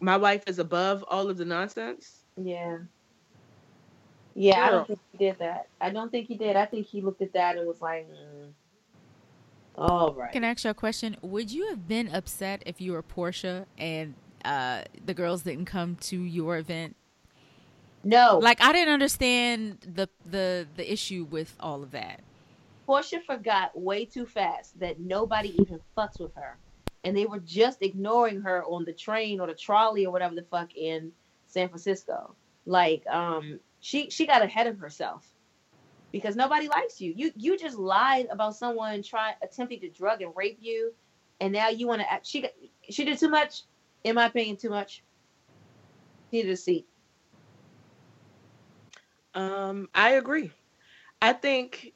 my wife is above all of the nonsense? Yeah. Yeah, I don't think he did that. I don't think he did. I think he looked at that and was like, mm, all right. Can I ask you a question? Would you have been upset if you were Porsha and uh, the girls didn't come to your event? no, Like I didn't understand the the the issue with all of that. Porsha forgot way too fast that nobody even fucks with her. And they were just ignoring her on the train or the trolley or whatever the fuck in San Francisco. Like, um, she she got ahead of herself. Because nobody likes you. You you just lied about someone trying attempting to drug and rape you, and now you want to act. She she did too much, in my opinion, too much. Needed a seat. Um, I agree. I think,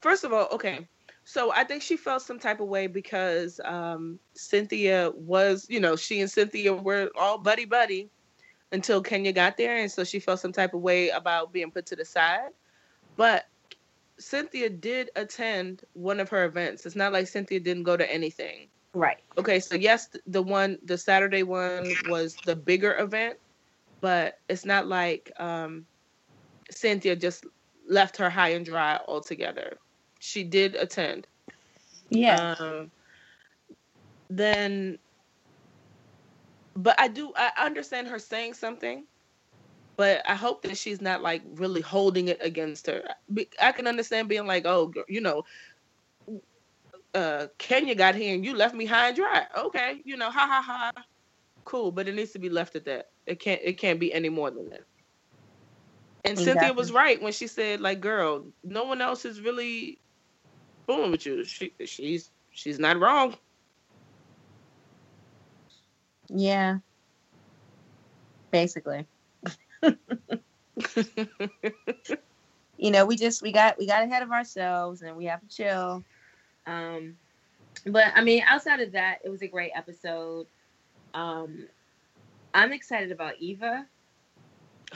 first of all, okay. So I think she felt some type of way because um, Cynthia was, you know, she and Cynthia were all buddy buddy until Kenya got there, and so she felt some type of way about being put to the side. But Cynthia did attend one of her events. It's not like Cynthia didn't go to anything. Right. Okay, so yes, the one, the Saturday one was the bigger event, but it's not like um, Cynthia just left her high and dry altogether. She did attend. Yeah. Um, then, but I do, I understand her saying something, but I hope that she's not like really holding it against her. I can understand being like, oh, you know, uh, Kenya got here and you left me high and dry. Okay, you know, ha ha ha. Cool, but it needs to be left at that. It can't, it can't be any more than that. And Cynthia was right when she said, like, girl, no one else is really fooling with you. She, she's, she's not wrong. Yeah. Basically. [laughs] you know, we just we got we got ahead of ourselves and we have to chill. Um but I mean, outside of that, it was a great episode. Um I'm excited about Eva.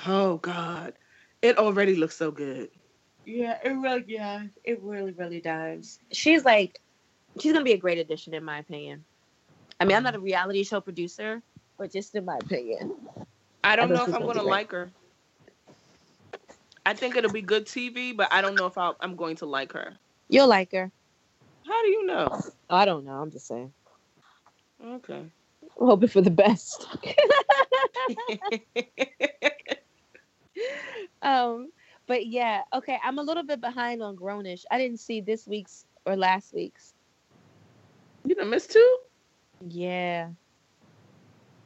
Oh God, it already looks so good. Yeah, it really yeah, it really really does. She's like she's going to be a great addition in my opinion. I mean, I'm not a reality show producer, but just in my opinion. I don't I know if I'm gonna gonna like her. I think it'll be good TV, but I don't know if I'll, I'm going to like her. You'll like her. How do you know? I don't know, I'm just saying. Okay. I'm hoping for the best. [laughs] [laughs] um, but yeah, okay. I'm a little bit behind on Grown-ish. I didn't see this week's or last week's. you done missed two? Yeah.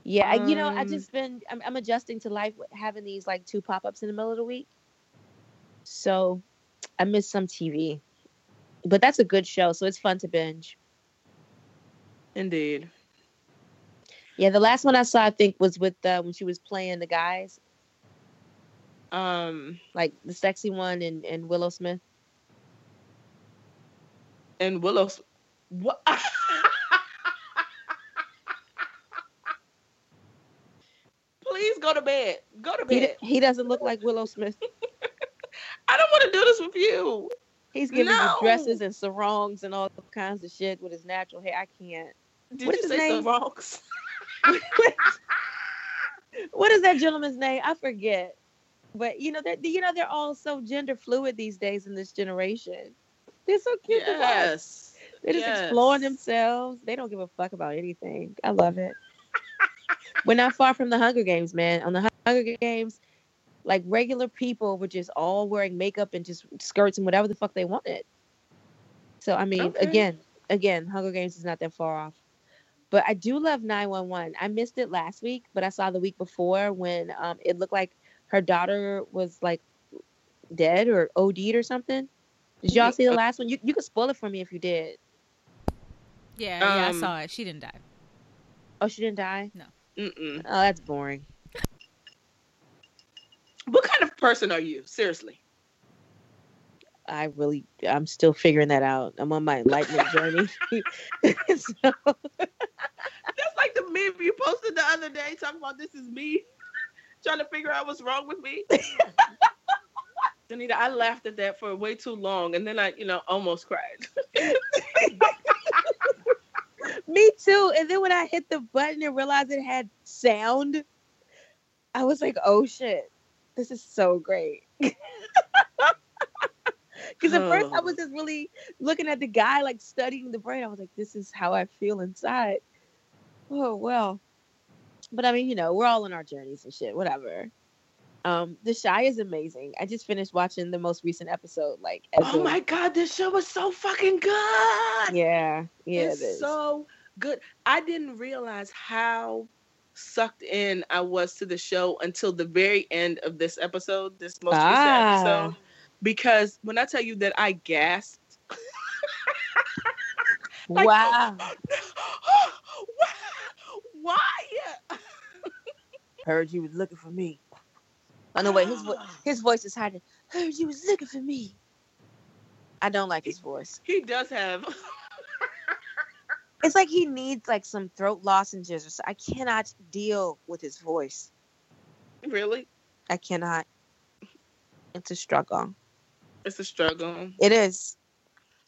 Yeah, I, you know, I Um, just been I'm, I'm adjusting to life having these like two pop ups in the middle of the week. So I missed some TV, but that's a good show, so it's fun to binge. Indeed. Yeah, the last one I saw I think was with uh, when she was playing the guys, Um, like the sexy one and and Willow Smith. and Willow. What? [laughs] Please go to bed. Go to bed. d- he doesn't look like Willow Smith. [laughs] I don't want to do this with you. He's giving No. you dresses and sarongs and all kinds of shit with his natural hair. I can't. Did What you is his say name? [laughs] the what is that gentleman's name? I forget. But you know that you know they're all so gender fluid these days in this generation. They're so cute to watch. Yes. They're just yes. exploring themselves. They don't give a fuck about anything. I love it. [laughs] We're not far from the Hunger Games, man. On the Hunger Games, like regular people were just all wearing makeup and just skirts and whatever the fuck they wanted. So I mean, Okay. again, again, Hunger Games is not that far off. But I do love 911. I missed it last week, but I saw the week before when um, it looked like her daughter was like dead or OD'd or something. Did y'all see the last one? You you could spoil it for me if you did. Yeah, yeah, I Um, saw it. She didn't die. Oh, she didn't die. Mm-mm. Oh, that's boring. What kind of person are you? Seriously. I really, I'm still figuring that out. I'm on my enlightenment [laughs] journey. [laughs] so, That's like the meme you posted the other day talking about this is me trying to figure out what's wrong with me. [laughs] Anita, I laughed at that for way too long and then I, you know, almost cried. [laughs] me too. And then when I hit the button and realized it had sound, I was like, oh shit, this is so great. [laughs] Because at first I was oh. just really looking at the guy, like studying the brain. I was like, this is how I feel inside. Oh, well. But I mean, you know, we're all on our journeys and shit, whatever. Um, The Chi is amazing. I just finished watching the most recent episode. Like, oh of- my god, this show was so fucking good. yeah, yeah, it's it is. so good. I didn't realize how sucked in I was to the show until the very end of this episode, this most Ah. recent episode. Because when I tell you that I gasped, [laughs] like, wow. [laughs] why? Heard you was looking for me. Oh no, wait, his vo- ah. his voice is hiding. Heard you was looking for me. I don't like his voice. He does have. It's like he needs like some throat lozenges or so. I cannot deal with his voice. really? I cannot. It's a struggle. It's a struggle. It is.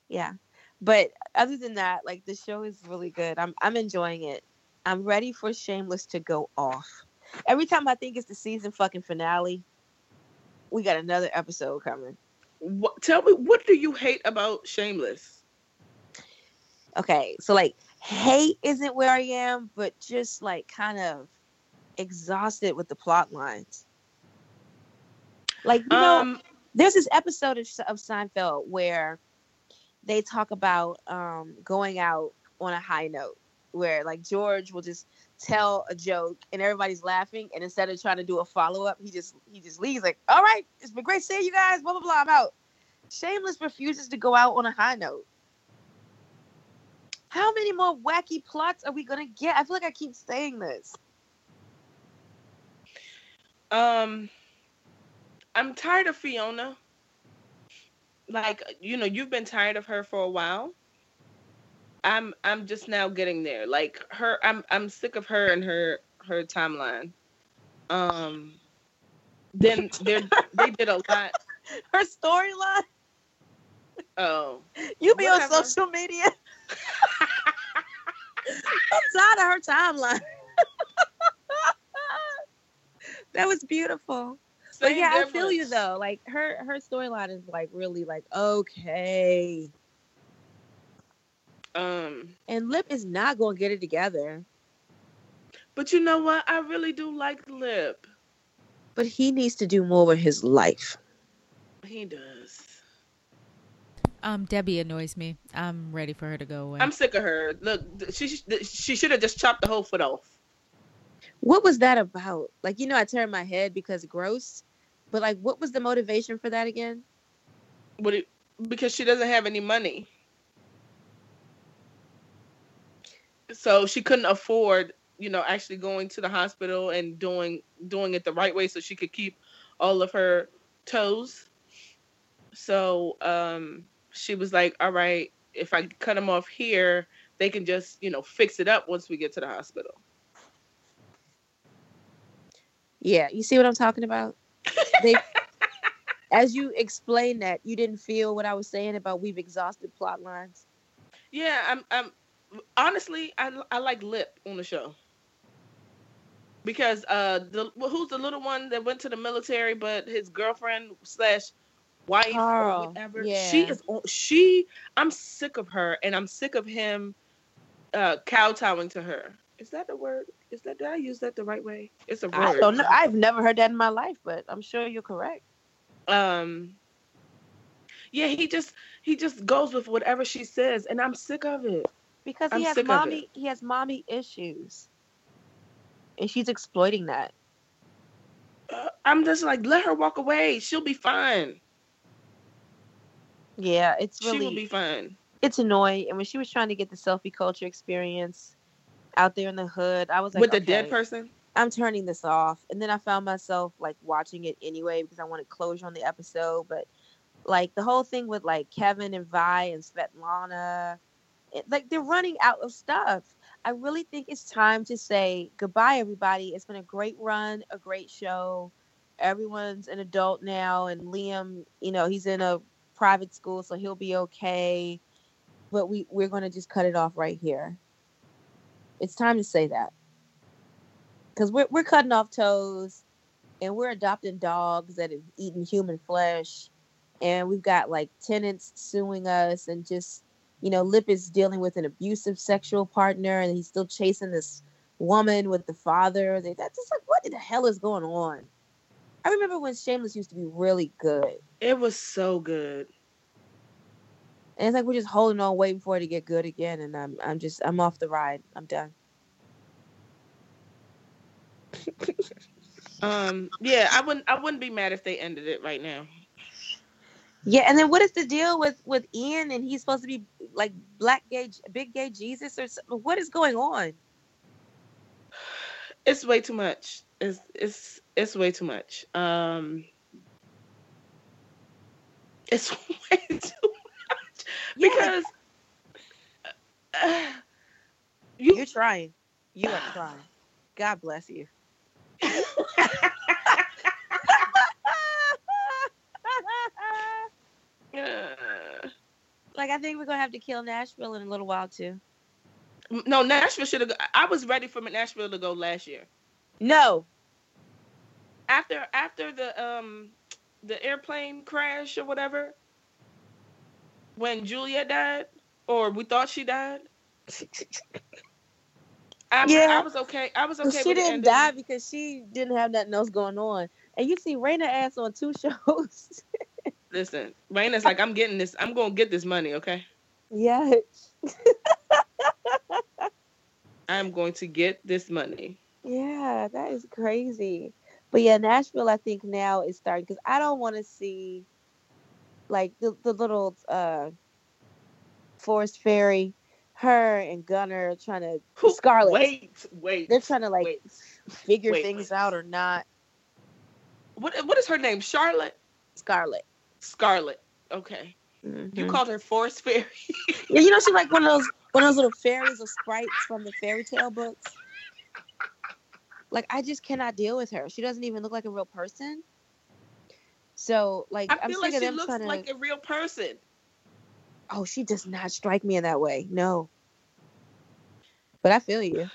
Yeah. But other than that, like the show is really good. I'm I'm enjoying it. I'm ready for Shameless to go off. Every time I think it's the season fucking finale, we got another episode coming. What, tell me, what do you hate about Shameless? okay, so like hate isn't where I am, but just like kind of exhausted with the plot lines. Like you know, Um, there's this episode of, of Seinfeld where they talk about um, going out on a high note, where like George will just tell a joke and everybody's laughing, and instead of trying to do a follow up, he just he just leaves like, "All right, it's been great seeing you guys." Blah blah blah. I'm out. Shameless refuses to go out on a high note. How many more wacky plots are we gonna get? I feel like I keep saying this. Um, I'm tired of Fiona. Like you know, you've been tired of her for a while. I'm I'm just now getting there. Like her, I'm I'm sick of her and her her timeline. Um, then they they did a lot. [laughs] Her storyline. Oh, You be Whatever. on social media. [laughs] I'm tired of her timeline. [laughs] that was beautiful. But same yeah, I feel you though. Like her her storyline is like really like okay. Um, And Lip is not gonna get it together. but you know what? I really do like Lip. But he needs to do more with his life. He does. Um, Debbie annoys me. I'm ready for her to go away. I'm sick of her. Look, she she should have just chopped the whole foot off. What was that about? Like, you know, I turned my head because gross. But like what was the motivation for that again? What it, because she doesn't have any money. So she couldn't afford, you know, actually going to the hospital and doing doing it the right way so she could keep all of her toes. So um she was like, "All right, if I cut them off here, they can just, you know, fix it up once we get to the hospital." Yeah, you see what I'm talking about? They, [laughs] as you explained that, you didn't feel what I was saying about we've exhausted plot lines. Yeah, I'm. I'm honestly, I I like Lip on the show because uh, the well, who's the little one that went to the military, but his girlfriend slash wife Carl, or whatever. yeah. She is. She. I'm sick of her, and I'm sick of him uh kowtowing to her. Is that the word? is that did I use that the right way? It's a word. I don't know. I've never heard that in my life, but I'm sure you're correct. Um Yeah, he just he just goes with whatever she says and I'm sick of it. Because I'm he has sick mommy he has mommy issues. And she's exploiting that. Uh, I'm just like let her walk away. She'll be fine. Yeah, it's She will really be fine. it's annoying. And when she was trying to get the selfie culture experience out there in the hood, I was like, with the dead person? I'm turning this off. And then I found myself like watching it anyway because I wanted closure on the episode. But like the whole thing with like Kevin and Vi and Svetlana, like they're running out of stuff. I really think it's time to say goodbye, everybody. It's been a great run, a great show. Everyone's an adult now, and Liam, you know, he's in a private school, so he'll be okay. But we we're going to just cut it off right here. It's time to say that because we're we're cutting off toes, and we're adopting dogs that have eaten human flesh, and we've got like tenants suing us, and just you know, Lip is dealing with an abusive sexual partner, and he's still chasing this woman with the father. They, that's just like, what the hell is going on? I remember when Shameless used to be really good, It was so good. and it's like we're just holding on, waiting for it to get good again, and I'm I'm just I'm off the ride. I'm done. [laughs] Um yeah, I wouldn't I wouldn't be mad if they ended it right now. Yeah, and then what is the deal with with Ian? And he's supposed to be like black gay, big gay Jesus or something. What is going on? It's way too much. It's it's it's way too much. Um it's [laughs] way too much Yeah. because uh, you You're trying. You are trying. God bless you. [laughs] like I think we're gonna have to kill Nashville in a little while too. no, Nashville should have. I was ready for Nashville to go last year. No, After after the um the airplane crash or whatever, when Julia died, or we thought she died. [laughs] I, Yeah. I was okay. I was okay. she with the didn't ending. die because she didn't have nothing else going on. And you see Rayna ass on two [laughs] shows. Listen, Rayna's like, I'm getting this. I'm gonna get this money. Okay, yeah, I'm going to get this money. yeah, that is crazy. But yeah, Nashville, I think now is starting because I don't want to see like the, the little uh Forest Fairy, her and Gunnar trying to Who- Scarlett. Wait, wait. They're trying to like wait. figure wait, things wait. out or not. What what is her name? Charlotte. Scarlett. Scarlett. Okay. You mm-hmm. called her Forest [laughs] Fairy. Yeah, you know she's like one of those one of those little fairies or sprites from the fairy tale books. Like I just cannot deal with her. She doesn't even look like a real person. So like I I'm feel like she looks to. like a real person. oh, she does not strike me in that way. No. But I feel you.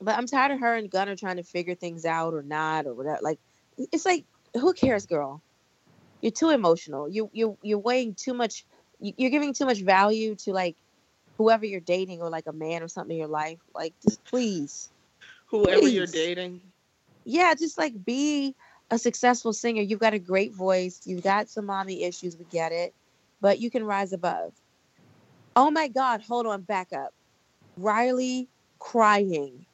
But I'm tired of her and Gunnar trying to figure things out or not or whatever. Like it's like who cares, girl? You're too emotional. You you you're weighing too much. you- You're giving too much value to like whoever you're dating or like a man or something in your life. Like just please, Whoever you're dating. yeah, just like be a successful singer. You've got a great voice. You've got some mommy issues. We get it, but you can rise above. Oh my God! Hold on, back up. Riley crying.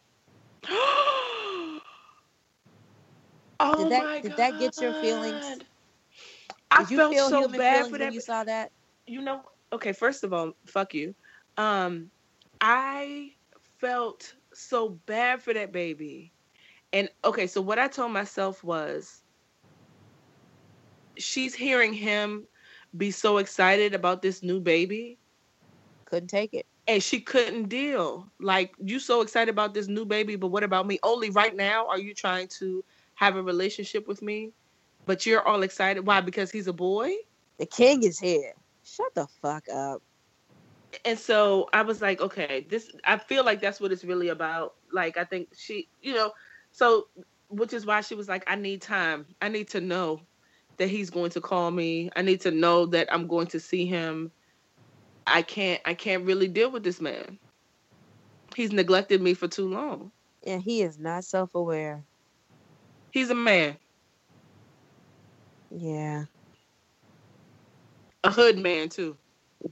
[gasps] oh Did that- did that get your feelings? I Did you felt feel so bad for that. you saw that? you know, okay, first of all, fuck you. Um, I felt so bad for that baby. And okay, so what I told myself was she's hearing him be so excited about this new baby Couldn't take it. and she couldn't deal. Like, you so excited about this new baby, but what about me? Only right now are you trying to have a relationship with me? But you're all excited. Why? Because he's a boy? The king is here. Shut the fuck up. and so I was like, okay, this I feel like that's what it's really about. Like I think she, you know, so which is why she was like, I need time. I need to know that he's going to call me. I need to know that I'm going to see him. I can't I can't really deal with this man. He's neglected me for too long. And he is not self aware. He's a man, Yeah. a hood man too.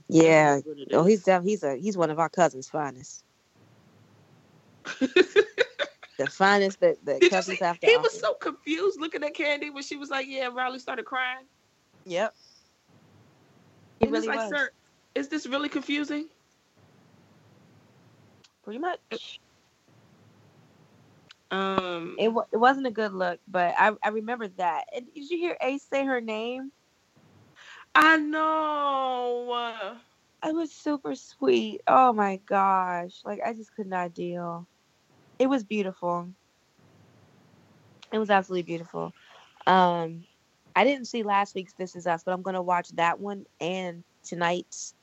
Yeah. That's what it Oh, he's def- he's a he's one of our cousins' finest. [laughs] The finest that, that Did cousins see? have to He offer. was so confused looking at Candy when she was like, "Yeah." Riley started crying. Yep. He He was like. "Sir, is this really confusing?" Pretty much. Um, It, wa- it wasn't a good look, but I, I remember that. And did you hear Ace say her name? I know. It was super sweet. Oh my gosh. Like I just could not deal. It was beautiful. It was absolutely beautiful. Um I didn't see last week's This Is Us, but I'm gonna watch that one and tonight's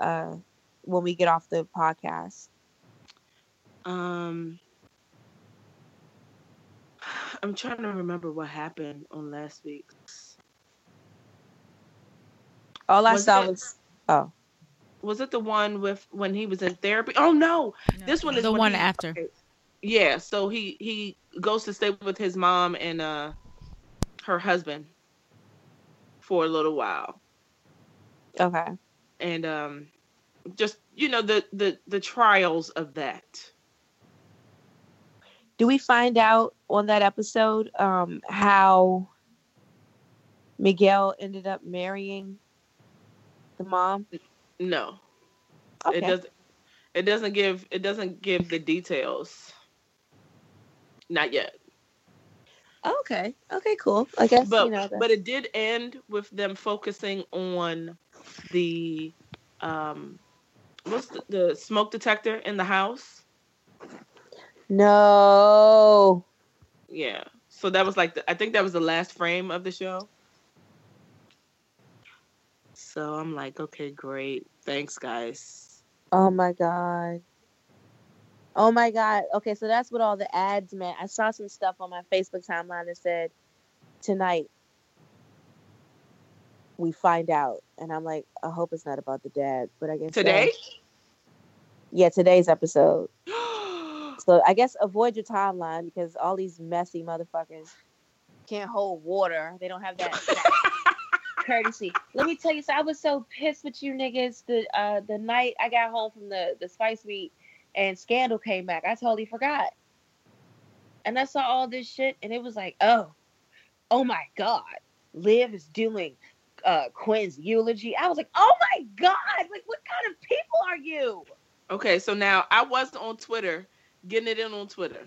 uh when we get off the podcast. Um, I'm trying to remember what happened on last week's. All I Was saw it- was oh Was it the one with when he was in therapy? Oh no, this one is the one he- after. okay. Yeah, so he he goes to stay with his mom and uh her husband for a little while, okay. and um just you know the the the trials of that. Do we find out on that episode um how Miguel ended up marrying the mom? No, Okay. it doesn't. It doesn't give. It doesn't give the details. Not yet. Okay. Okay, cool. I guess but you know that- but it did end with them focusing on the um what's the, the smoke detector in the house No. yeah so that was like the, i think that was the last frame of the show so i'm like okay great thanks guys Oh my god. Oh my god. Okay, so that's what all the ads meant. I saw some stuff on my Facebook timeline that said tonight we find out. And I'm like, I hope it's not about the dad, but I guess so. today Yeah, today's episode. [gasps] So I guess avoid your timeline because all these messy motherfuckers can't hold water. They don't have that, that [laughs] courtesy. Let me tell you, so I was so pissed with you niggas the uh the night I got home from the the spice meet and Scandal came back. I totally forgot. And I saw all this shit and it was like, oh, oh my God. Liv is doing uh Quinn's eulogy. I was like, oh my God, like what kind of people are you? okay so now i was on twitter getting it in on twitter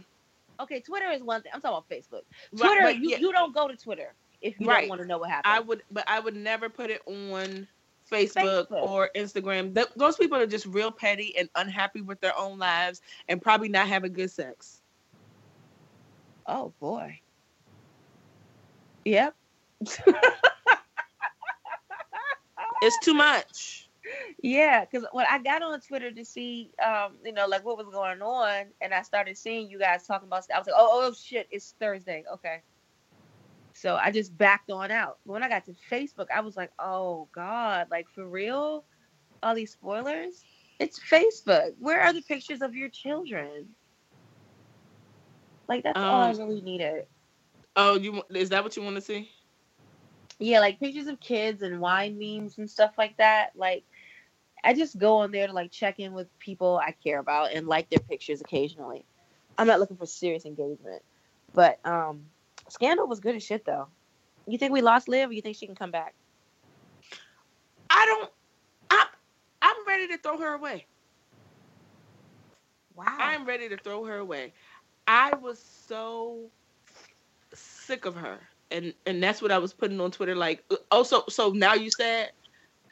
Okay, Twitter is one thing. I'm talking about Facebook. Twitter, but you, yeah. you don't go to Twitter if you Right. don't want to know what happened. I would, but I would never put it on Facebook, Facebook. or Instagram. Th- those people are just real petty and unhappy with their own lives and probably not having good sex. oh boy. Yep. [laughs] It's too much. Yeah, because when I got on Twitter to see, um, you know, like what was going on, and I started seeing you guys talking about, stuff, I was like, oh, oh shit, it's Thursday. Okay. So I just backed on out. But when I got to Facebook, I was like, oh god, like for real, all these spoilers. It's Facebook. Where are the pictures of your children? Like that's all I Um, really needed. Oh, you is that what you want to see? Yeah, like pictures of kids and wine memes and stuff like that. Like, I just go on there to like check in with people I care about and like their pictures occasionally. I'm not looking for serious engagement, but um, Scandal was good as shit though. You think we lost Liv, or you think she can come back? I don't. I'm. I'm ready to throw her away. Wow. I'm ready to throw her away. I was so sick of her, and and that's what I was putting on Twitter. Like, oh, so so now you said,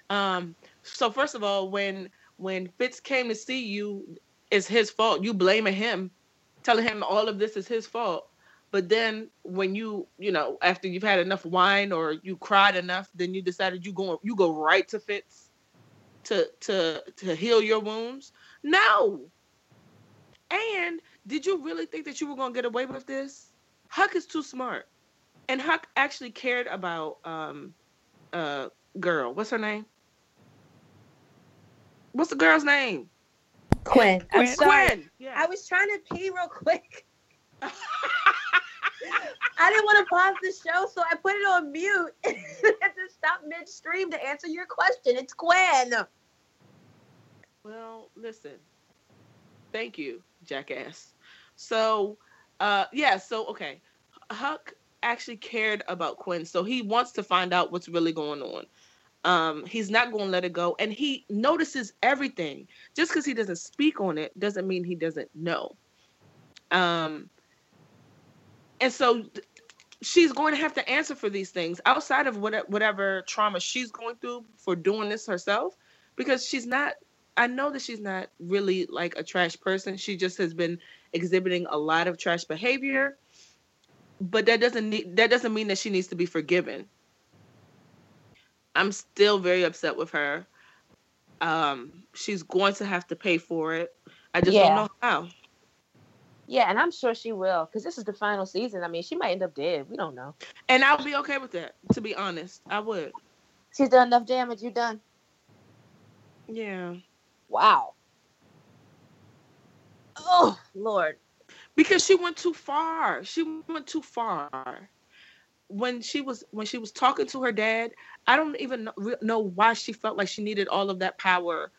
um, so first of all, when when Fitz came to see you, it's his fault. You blaming him, telling him all of this is his fault. But then when you you know after you've had enough wine or you cried enough, then you decided you go you go right to Fitz to to to heal your wounds. No. And did you really think that you were gonna get away with this? Huck is too smart, and Huck actually cared about um, uh, girl. What's her name? What's the girl's name? Quinn. I'm Quinn. sorry. Quinn. Yeah. I was trying to pee real quick. [laughs] I didn't want to pause the show, so I put it on mute [laughs] and to stop midstream to answer your question. It's Quinn. Well, listen. Thank you, jackass. So, uh, yeah. So, okay, Huck actually cared about Quinn, so he wants to find out what's really going on. Um, he's not going to let it go, and he notices everything. Just because he doesn't speak on it doesn't mean he doesn't know. Um, and so th- she's going to have to answer for these things outside of what, whatever trauma she's going through for doing this herself, because she's not I know that she's not really like a trash person. She just has been exhibiting a lot of trash behavior. But that doesn't need that doesn't mean that she needs to be forgiven. I'm still very upset with her. Um, she's going to have to pay for it. I just Yeah. don't know how. Yeah, and I'm sure she will, because this is the final season. I mean, she might end up dead. We don't know. And I'll be okay with that, to be honest. I would. She's done enough damage. You done? Yeah. Wow. Oh Lord. because she went too far she went too far when she was when she was talking to her dad i don't even know, why she felt like she needed all of that power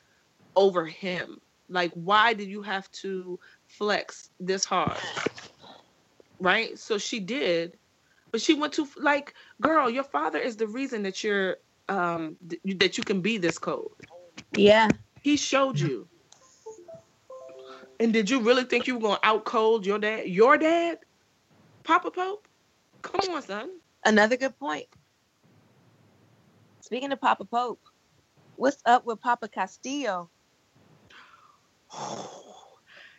over him like why did you have to flex this hard right so she did but she went to like girl your father is the reason that you're um th- that you can be this cold Yeah. he showed you. And did you really think you were gonna out cold your dad? Your dad? Papa Pope? Come on, son. Another good point. Speaking of Papa Pope, what's up with Papa Castillo? [sighs]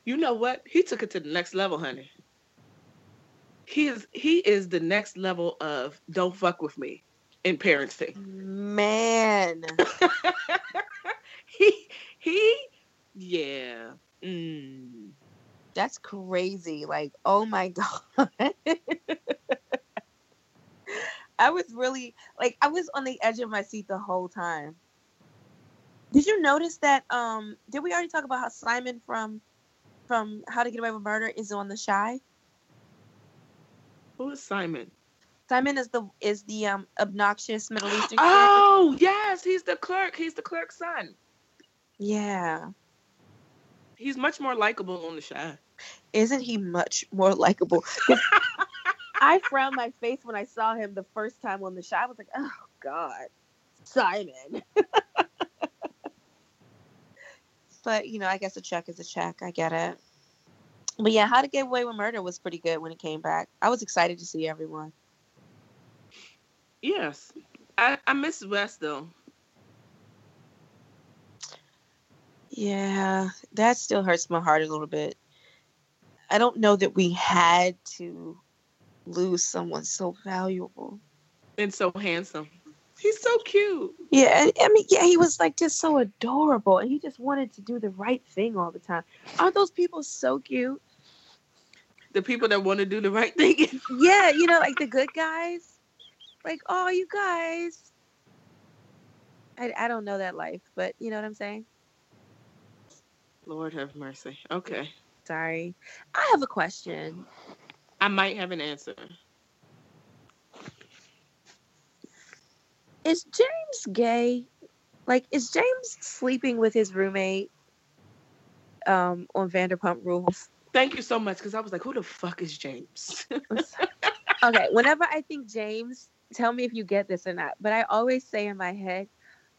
You know what? He took it to the next level, honey. He is he is the next level of don't fuck with me in parenting. Man. [laughs] he he yeah. Mm. That's crazy. Like, oh my [laughs] God. I was really like I was on the edge of my seat the whole time. Did you notice that um did we already talk about how Simon from from How to Get Away with Murder is on the Chi? Who is Simon? Simon is the is the um obnoxious Middle Eastern. Oh yes, he's the clerk. He's the clerk's son. Yeah. He's much more likable on the Chi. Isn't he much more likable? [laughs] 'Cause I frowned my face when I saw him the first time on the show. I was like, oh God, Simon. [laughs] but you know, I guess a check is a check. I get it. But yeah, How to Get Away with Murder was pretty good when it came back. I was excited to see everyone. Yes. I, I miss Wes though. Yeah, that still hurts my heart a little bit. I don't know that we had to lose someone so valuable. And so handsome. He's so cute. Yeah, I- I mean, yeah, he was like just so adorable, and he just wanted to do the right thing all the time. Aren't those people so cute? The people that want to do the right thing. [laughs] Yeah, you know, like the good guys. Like, oh, you guys. I, I don't know that life, but you know what I'm saying. Lord have mercy. Okay. Sorry, I have a question. I might have an answer. Is James gay? Like, is James sleeping with his roommate um, on Vanderpump Rules? Thank you so much because I was like, who the fuck is James? [laughs] okay, whenever I think James, tell me if you get this or not, but I always say in my head,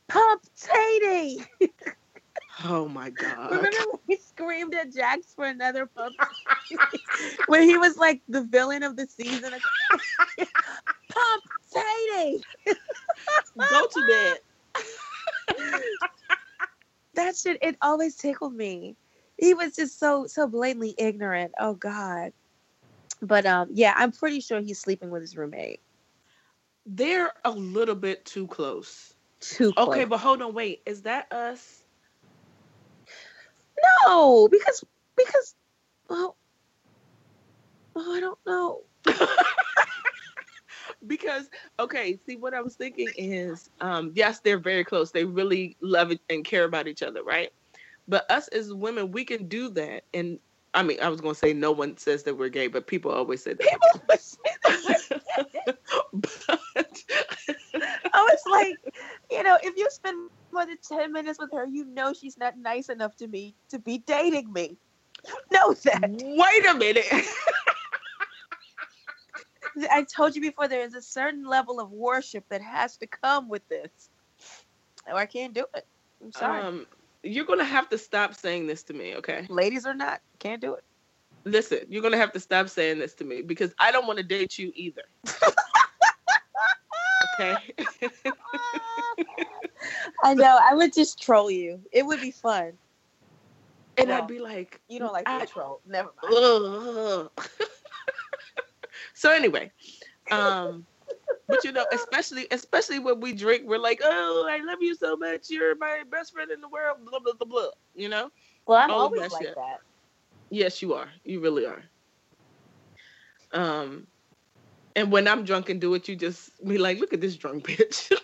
Pump Tatey! [laughs] oh my God. Remember when we screamed at Jax for another pump? [laughs] when he was like the villain of the season? [laughs] Pump Tatey! Go to bed. [laughs] that shit, it always tickled me. He was just so, so blatantly ignorant. Oh, God. But um, yeah, I'm pretty sure he's sleeping with his roommate. They're a little bit too close. Too Okay, but hold on, wait. Is that us? No, because because well, oh, I don't know. [laughs] because okay, see what I was thinking is um yes, they're very close. They really love it and care about each other, right? But us as women, we can do that. And I mean, I was gonna say no one says that we're gay, but people always say that. People always say that. [laughs] but [laughs] I was like, you know, if you spend more than 10 minutes with her, you know she's not nice enough to me to be dating me. You know that. wait a minute. [laughs] I told you before, there is a certain level of worship that has to come with this. Or I can't do it. I'm sorry. Um, you're gonna have to stop saying this to me, okay? Ladies or not, can't do it. Listen, you're gonna have to stop saying this to me because I don't want to date you either. [laughs] okay. [laughs] [laughs] I know. I would just troll you. It would be fun. and No. I'd be like, You don't like I- to troll. Never mind. [laughs] So anyway, um, but you know, especially especially when we drink, we're like, oh, I love you so much. You're my best friend in the world. Blah blah blah blah. You know? Well, I'm all always that like shit. that. Yes, you are. You really are. Um, and when I'm drunk and do it, you just be like, look at this drunk bitch. [laughs]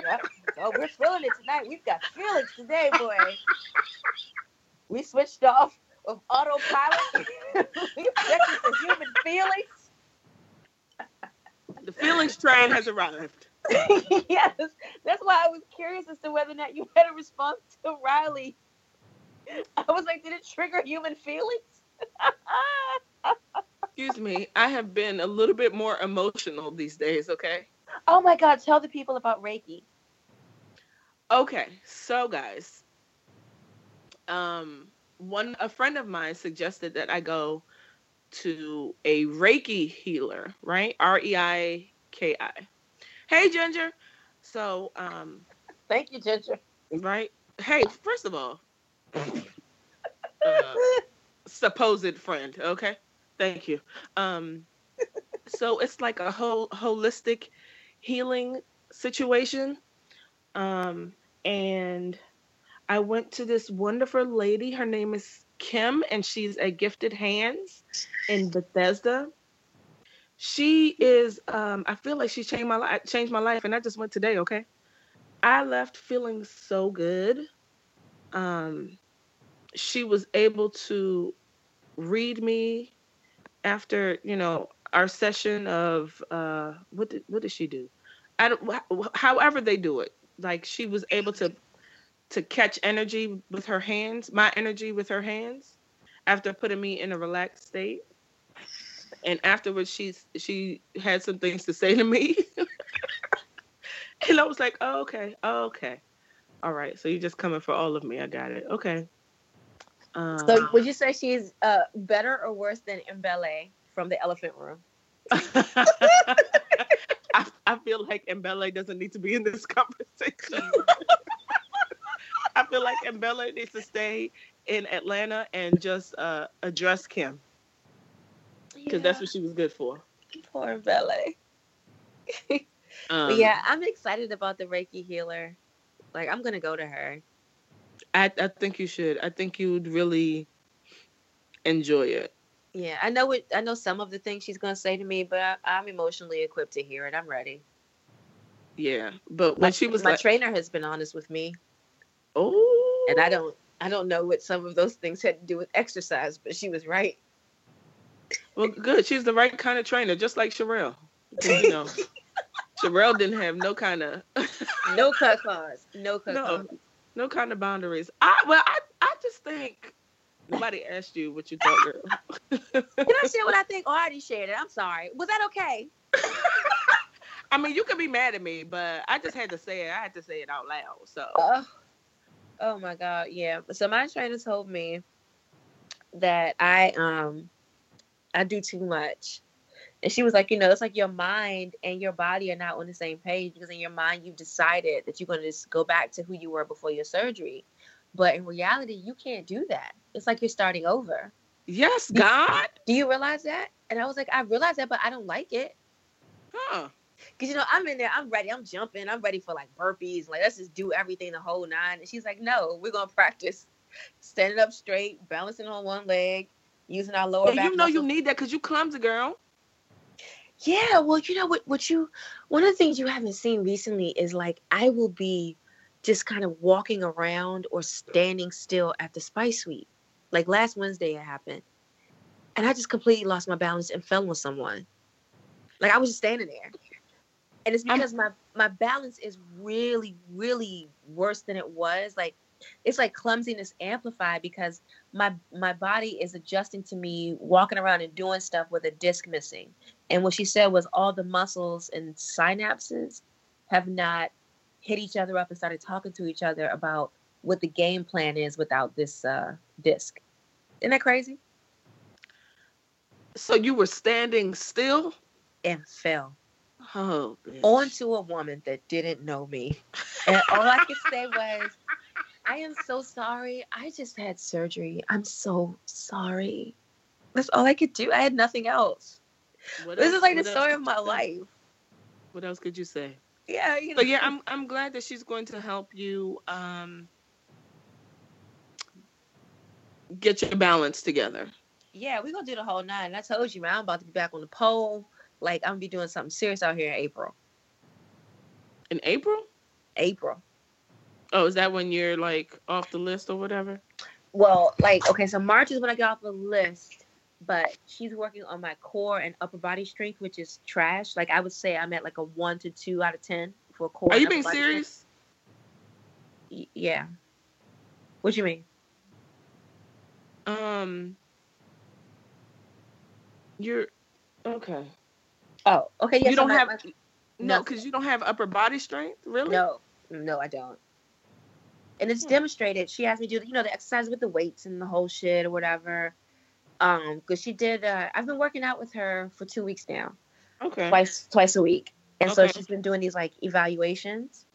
Yep. Oh, we're feeling it tonight. We've got feelings today, boy. [laughs] We switched off of autopilot. [laughs] we checked the human feelings. the feelings train has arrived. [laughs] yes, that's why I was curious as to whether or not you had a response to Riley. I was like, did it trigger human feelings? Excuse me. I have been a little bit more emotional these days. Okay. oh my God, tell the people about Reiki. Okay, so guys, um, one a friend of mine suggested that I go to a Reiki healer, right? R E I K I. Hey, Ginger. So, um, Thank you, Ginger. right? Hey, first of all, uh, supposed friend. Okay, thank you. Um, so it's like a whole holistic healing situation. Um, and I went to this wonderful lady. Her name is Kim, and she's a gifted hands in Bethesda. She is. Um, I feel like she changed my life. Changed my life, and I just went today. Okay, I left feeling so good. Um, she was able to read me after you know our session of uh, what did what did she do? I don't. However they do it, like she was able to to catch energy with her hands, my energy with her hands, after putting me in a relaxed state. And afterwards, she's she had some things to say to me, [laughs] and I was like, oh, "Okay, oh, okay, all right." So you're just coming for all of me. I got it. Okay. Um, So, would you say she's uh, better or worse than Mbele from the Elephant Room? [laughs] I, I feel like Mbele doesn't need to be in this conversation. [laughs] I feel like Mbele needs to stay in Atlanta and just uh, address Kim because that's what she was good for. poor Mbele. [laughs] Um, yeah, I'm excited about the Reiki healer. Like, I'm gonna go to her. I, I think you should. I think you would really enjoy it. Yeah, I know what I know some of the things she's gonna say to me, but I, I'm emotionally equipped to hear it. I'm ready. Yeah, but when My, she was my like, trainer has been honest with me, "Oh," and I oh. don't I don't know what some of those things had to do with exercise, but she was right. Well, good. She's the right kind of trainer, just like Sherelle. You know, Sherelle didn't have no kind of No cut clause, No cut no, claws. no kind of boundaries. I well, I I just think nobody asked you what you thought, girl. Can I share what I think? Oh, I already shared it. I'm sorry. Was that okay? [laughs] I mean, you can be mad at me, but I just had to say it. I had to say it out loud. So Oh, oh my God, yeah. So my trainer told me that I um I do too much. And she was like, you know, it's like your mind and your body are not on the same page because in your mind you've decided that you're gonna just go back to who you were before your surgery. But in reality, you can't do that. It's like you're starting over. yes, God, Do you realize that? And I was like, I realize that, but I don't like it. huh? Cause you know, I'm in there, I'm ready, I'm jumping, I'm ready for like burpees, like let's just do everything the whole nine. And she's like, No, we're gonna practice standing up straight, balancing on one leg, using our lower And back. you know you need that because you clumsy, girl. Yeah, well, you know what what you one of the things you haven't seen recently is like I will be just kind of walking around or standing still at the spice suite. Like last Wednesday, it happened. And I just completely lost my balance and fell on someone. Like I was just standing there. And it's because my my balance is really, really worse than it was. Like it's like clumsiness amplified because my my body is adjusting to me walking around and doing stuff with a disc missing. And what she said was all the muscles and synapses have not hit each other up and started talking to each other about what the game plan is without this uh, disc. Isn't that crazy? So you were standing still and fell oh, bitch. onto a woman that didn't know me. And all I could say was, I am so sorry. I just had surgery. I'm so sorry. That's all I could do. I had nothing else. What This else- is like the story of my life. What else could you say? Yeah, you know. So yeah, I'm I'm glad that she's going to help you um get your balance together. Yeah, we're gonna do the whole nine. I told you, man, I'm about to be back on the pole. Like I'm gonna be doing something serious out here in April. In April? April. Oh, is that when you're like off the list or whatever? Well, like okay, so March is when I get off the list, but she's working on my core and upper body strength, which is trash. Like I would say, I'm at like a one to two out of ten for core. Are you being serious? Y- Yeah. What you mean? Um you're okay. Oh, okay. Yes, you don't have my- no, no. because you don't have upper body strength, really? No, no, I don't. And it's Hmm. demonstrated. She has me do, you know, the exercise with the weights and the whole shit or whatever. Um, because she did. Uh, I've been working out with her for two weeks now, Okay. twice, twice a week, and so she's been doing these like evaluations.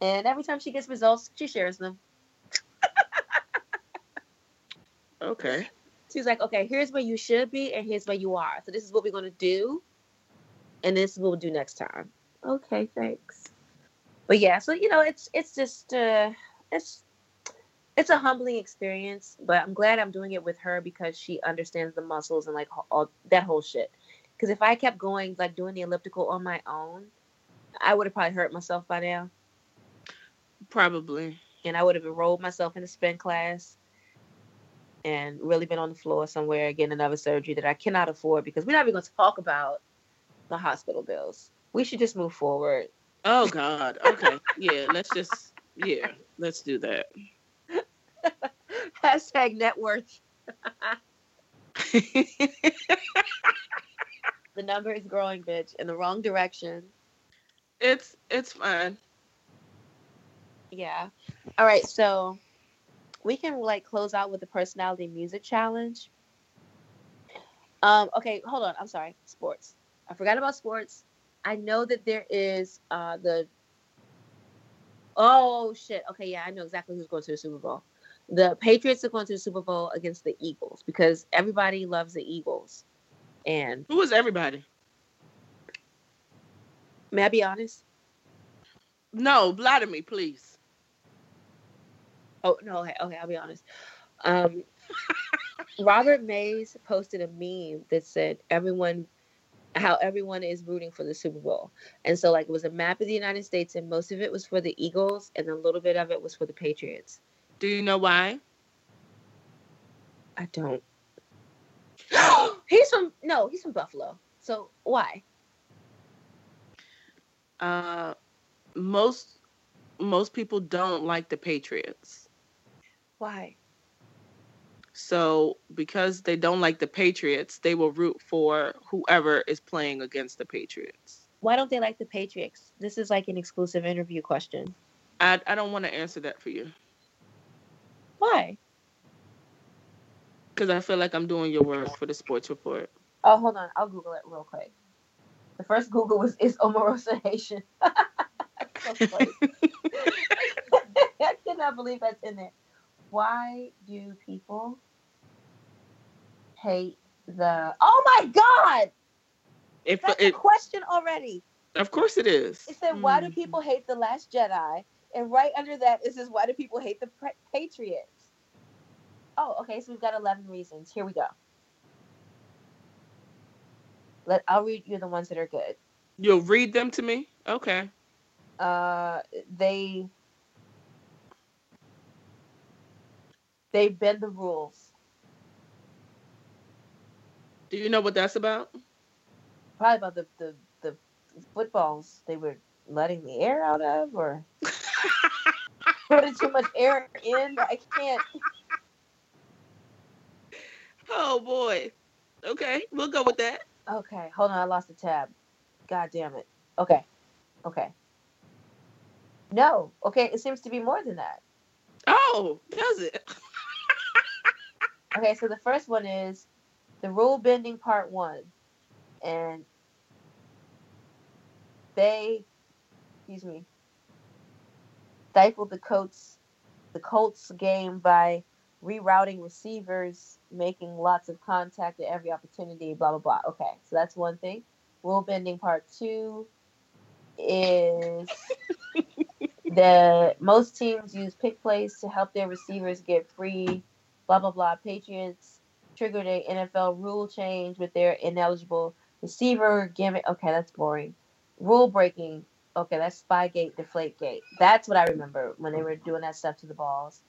And every time she gets results, she shares them. Okay. She's like, "Okay, here's where you should be, and here's where you are. So this is what we're gonna do, and this is what we'll do next time." Okay, thanks. But yeah, so you know, it's it's just uh, it's it's a humbling experience. But I'm glad I'm doing it with her because she understands the muscles and like all, that whole shit. Because if I kept going like doing the elliptical on my own, I would have probably hurt myself by now, Probably. and I would have enrolled myself in a spin class. And really been on the floor somewhere getting another surgery that I cannot afford because we're not even going to talk about the hospital bills. We should just move forward. Oh God. Okay. yeah. Let's just. Yeah. Let's do that. [laughs] Hashtag net worth. The number is growing, bitch, in the wrong direction. it's it's fine. Yeah. All right, so we can like close out with the personality music challenge. Um, okay, hold on. I'm sorry. Sports. I forgot about sports. I know that there is uh the Oh shit. Okay, yeah, I know exactly who's going to the Super Bowl. The Patriots are going to the Super Bowl against the Eagles because everybody loves the Eagles. And Who is everybody? may I be honest? No, lie to me, please. Oh no, okay, okay, I'll be honest. Um, [laughs] Robert Mays posted a meme that said everyone, how everyone is rooting for the Super Bowl, and so like it was a map of the United States, and most of it was for the Eagles, and a little bit of it was for the Patriots. Do you know why? I don't. [gasps] he's from no, he's from Buffalo. So why? Uh, most most people don't like the Patriots. Why? So because they don't like the Patriots, they will root for whoever is playing against the Patriots. Why don't they like the Patriots? This is like an exclusive interview question. I I don't want to answer that for you Why? because I feel like I'm doing your work for the sports report. Oh, hold on. I'll Google it real quick. The first Google was is Omarosa Haitian. [laughs] So funny. [laughs] [laughs] I cannot believe that's in there. Why do people hate the? Oh my God! If That's a question already. of course it is. It said, "Why do Mm. people hate the Last Jedi?" And right under that is this why do people hate the Patriots? Oh, okay, so we've got 11 reasons. Here we go. Let I'll read you the ones that are good. You'll read them to me? Okay. Uh they they bend the rules. Do you know what that's about? Probably about the the, the footballs they were letting the air out of or [laughs] [laughs] putting too much air in. I can't. Oh boy. Okay, we'll go with that. Okay, hold on. I lost the tab. God damn it. Okay, okay. No. Okay, it seems to be more than that. Oh, does it? Okay, so the first one is the rule bending part one, and they, excuse me, stifled the Colts, the Colts game by rerouting receivers, making lots of contact at every opportunity. Blah blah blah. Okay, so that's one thing. Rule bending part two is [laughs] that most teams use pick plays to help their receivers get free blah blah blah. Patriots triggered a NFL rule change with their ineligible receiver gimmick. Okay, that's boring. Rule breaking. Okay, that's Spygate, Deflategate. That's what I remember when they were doing that stuff to the balls.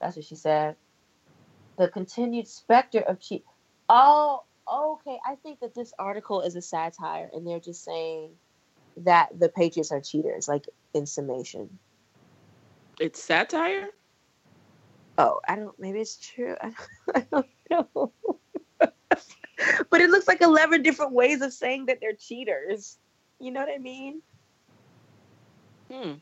That's what she said. The continued specter of cheat. Oh, okay. I think that this article is a satire, and they're just saying that the Patriots are cheaters, like in summation. It's satire? Oh, I don't. Maybe it's true. I [laughs] don't, I don't know. [laughs] but it looks like eleven different ways of saying that they're cheaters. You know what I mean? Hmm.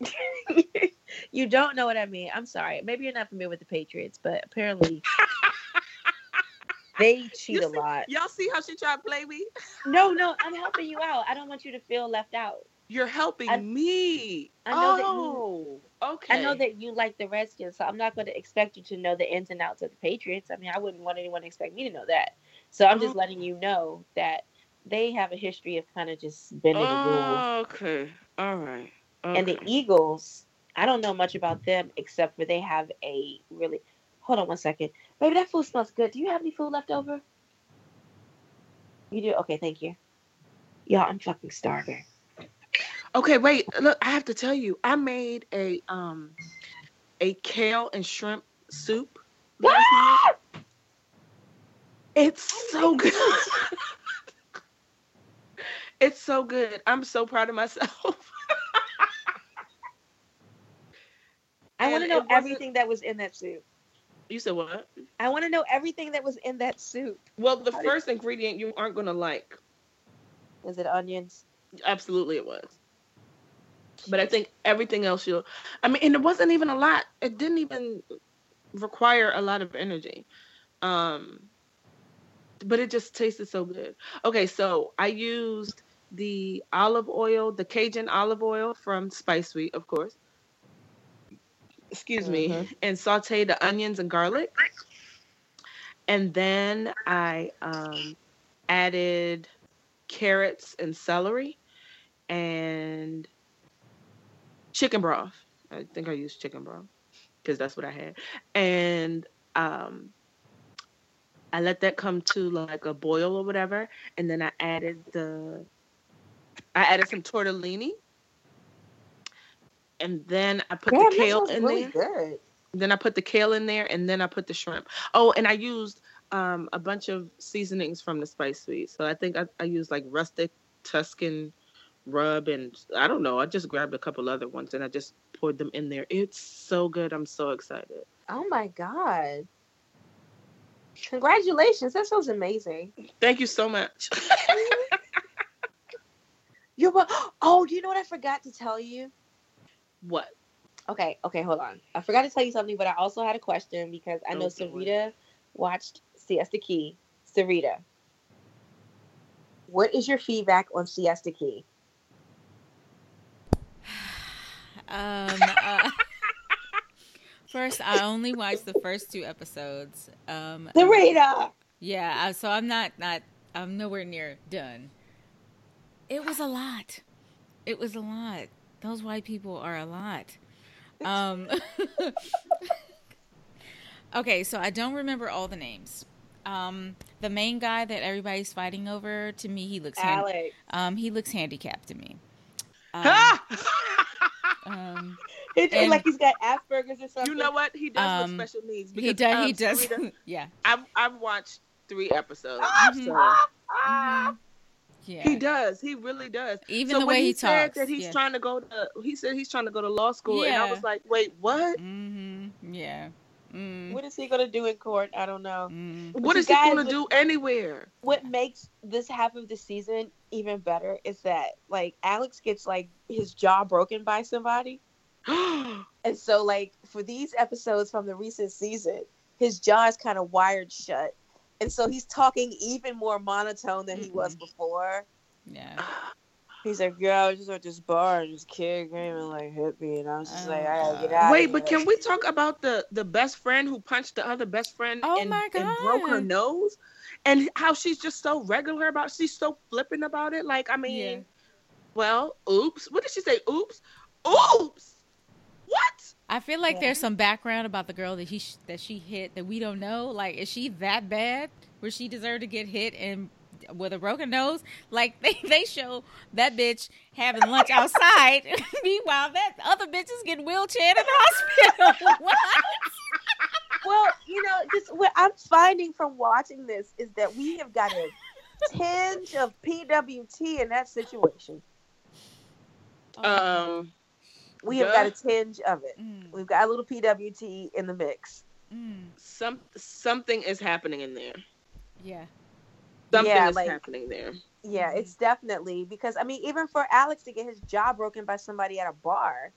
[laughs] you don't know what I mean. I'm sorry. Maybe you're not familiar with the Patriots, but apparently [laughs] they cheat You a lot. Y'all see how she tried to play me? No, no, I'm helping you out. I don't want you to feel left out. You're helping I- me. I know that you- oh, okay. I know that you like the Redskins, so I'm not going to expect you to know the ins and outs of the Patriots. I mean, I wouldn't want anyone to expect me to know that. So I'm just Oh. letting you know that they have a history of kind of just bending the rules. Okay. All right. And the Eagles, I don't know much about them except for they have a really. Hold on one second, baby. That food smells good. Do you have any food left over? You do. Okay, thank you. Y'all, I'm fucking starving. Okay, wait. Look, I have to tell you, I made a um a kale and shrimp soup. It's so good. [laughs] it's so good. I'm so proud of myself. [laughs] I want to know everything that was in that soup. you said what? I want to know everything that was in that soup. Well, the How did- first ingredient you aren't gonna like. Is it onions? Absolutely, it was. But I think everything else you'll. I mean, and it wasn't even a lot. It didn't even require a lot of energy. Um, but it just tasted so good. Okay, so I used the olive oil, the Cajun olive oil from Spice Suite, of course. Excuse me, Mhm. and saute the onions and garlic. And then I um, added carrots and celery and chicken broth. I think I used chicken broth because that's what I had. And um, I let that come to like a boil or whatever, and then I added the I added some tortellini, and then I put Damn, the kale in really there. good. Then I put the kale in there, and then I put the shrimp. Oh, and I used um, a bunch of seasonings from the Spice Suite. So I think I, I used like rustic Tuscan rub, and I don't know. I just grabbed a couple other ones, and I just poured them in there. It's so good. I'm so excited. Oh my god! Congratulations, that sounds amazing. Thank you so much. [laughs] You're wel- [gasps] oh, do you know what I forgot to tell you? what? Okay, okay, hold on. I forgot to tell you something, but I also had a question because I know boy. Sarita watched Siesta Key. Sarita, what is your feedback on Siesta Key? [sighs] Um, uh, [laughs] first, I only watched the first two episodes. Um, Sarita. yeah, so I'm not not I'm nowhere near done. It was a lot. It was a lot. Those white people are a lot. Um, [laughs] okay, so I don't remember all the names. Um, the main guy that everybody's fighting over, to me, he looks hand- Alex. um, he looks handicapped to me. Um, Ah! [laughs] um, It's And- like he's got Asperger's or something. You know what? He does Um, with special needs. he does. um, he does. Sarita, [laughs] yeah. I've I've watched three episodes. Mhm. So Mhm. Yeah. he does. He really does. Even so the when way he, he said talks. that he's yeah. trying to go to, he said he's trying to go to law school, and I was like, wait, what? Mm-hmm. Yeah. Mm. What is he gonna do in court? I don't know. Mm. What you is he going to do anywhere? What makes this half of the season even better is that like Alex gets like his jaw broken by somebody. [gasps] And so, like, for these episodes from the recent season, his jaw is kind of wired shut. And so he's talking even more monotone than he was Mhm. before. Yeah. [sighs] He's like, Yeah, I was just at this bar and this kid came and like hit me. And I was just Oh, like, I gotta get out. Wait, but can we talk about the the best friend who punched the other best friend Oh and, my and broke her nose? And how she's just so regular about she's so flippant about it. Like, I mean, Yeah. well, oops. What did she say? Oops. Oops. What? I feel like Yeah. there's some background about the girl that he sh- that she hit that we don't know. Like, is she that bad where she deserved to get hit and with a broken nose? Like [laughs] they they show that bitch having lunch outside. [laughs] Meanwhile, that other bitch is getting wheelchaired in the hospital. [laughs] what? Well, you know, just what I'm finding from watching this is that we have got a tinge of PWT in that situation. Um, We have Duh. got a tinge of it. Mm, We've got a little PWT in the mix. mm, some something is happening in there. yeah. Something Yeah, is like- happening there. Yeah, Mhm. it's definitely because I mean, even for Alex to get his jaw broken by somebody at a bar,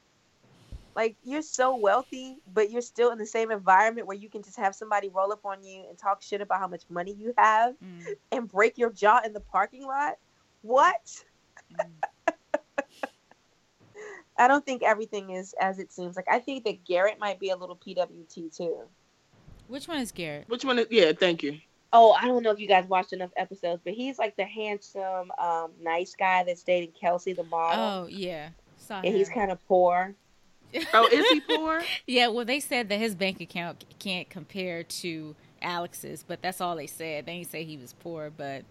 like you're so wealthy, but you're still in the same environment where you can just have somebody roll up on you and talk shit about how much money you have Mm, and break your jaw in the parking lot. What? mm. [laughs] I don't think everything is as it seems. Like I think that Garrett might be a little PWT too. Which one is Garrett? Which one? Is, yeah, thank you. Oh, I don't know if you guys watched enough episodes, but he's like the handsome, um, nice guy that's dating Kelsey, the model, Oh yeah, saw and he's kind of poor. Oh, is he poor? [laughs] Yeah, well, they said that his bank account can't compare to Alex's, but that's all they said. They didn't say he was poor, but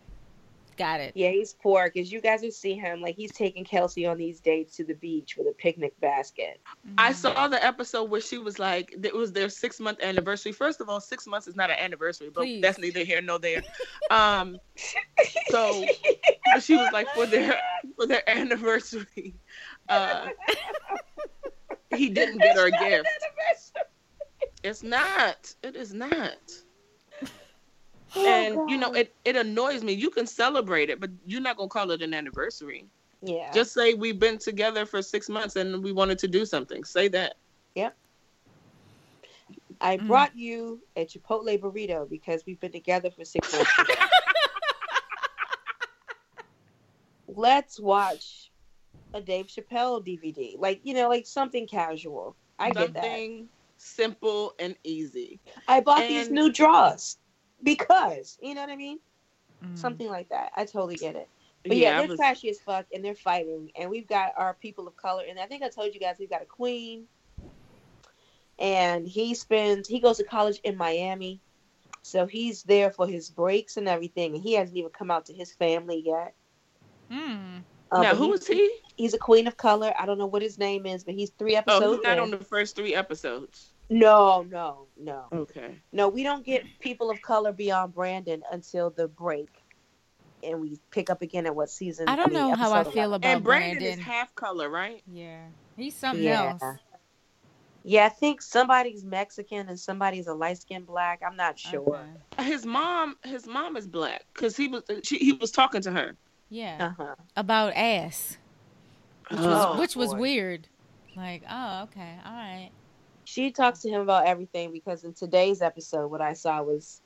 got it. Yeah, he's poor because you guys would see him like he's taking Kelsey on these dates to the beach with a picnic basket. I saw the episode where she was like, it was their six month anniversary. First of all, six months is not an anniversary, but Please. that's neither here nor there. Um, so [laughs] she was like, for their for their anniversary, uh, he didn't get her a gift. [laughs] It's not. It is not. Oh, And you know, it it annoys me. You can celebrate it, but you're not gonna call it an anniversary. yeah, Just say we've been together for six months and we wanted to do something. Say that. Yep. I Mm. brought you a Chipotle burrito because we've been together for six months. [laughs] Let's watch a Dave Chappelle DVD, like you know, like something casual. I get that. something simple and easy. I bought these new drawers because you know what I mean. Mm. Something like that. I totally get it. But yeah, I they're was- trashy as fuck, and they're fighting. And we've got our people of color, and I think I told you guys we've got a queen. And he spends he goes to college in Miami, so he's there for his breaks and everything. And he hasn't even come out to his family yet. Mm. Uh, now, but who he- He's a queen of color. I don't know what his name is, but he's three episodes. Oh, he's not in. on the first three episodes. No, no, no, Okay. no. We don't get people of color beyond Brandon until the break, and we pick up again at what season? I don't mean, know how I feel 11. about and Brandon, Brandon. is half color, right? Yeah, he's something Yeah. else. Yeah, I think somebody's Mexican and somebody's a light skinned black. I'm not sure. Okay. His mom, his mom is black because he was she, he was talking to her. Yeah, Uh huh. about ass, which was, Oh, which was weird. Like, oh, okay, all right. She talks to him about everything because in today's episode, what I saw was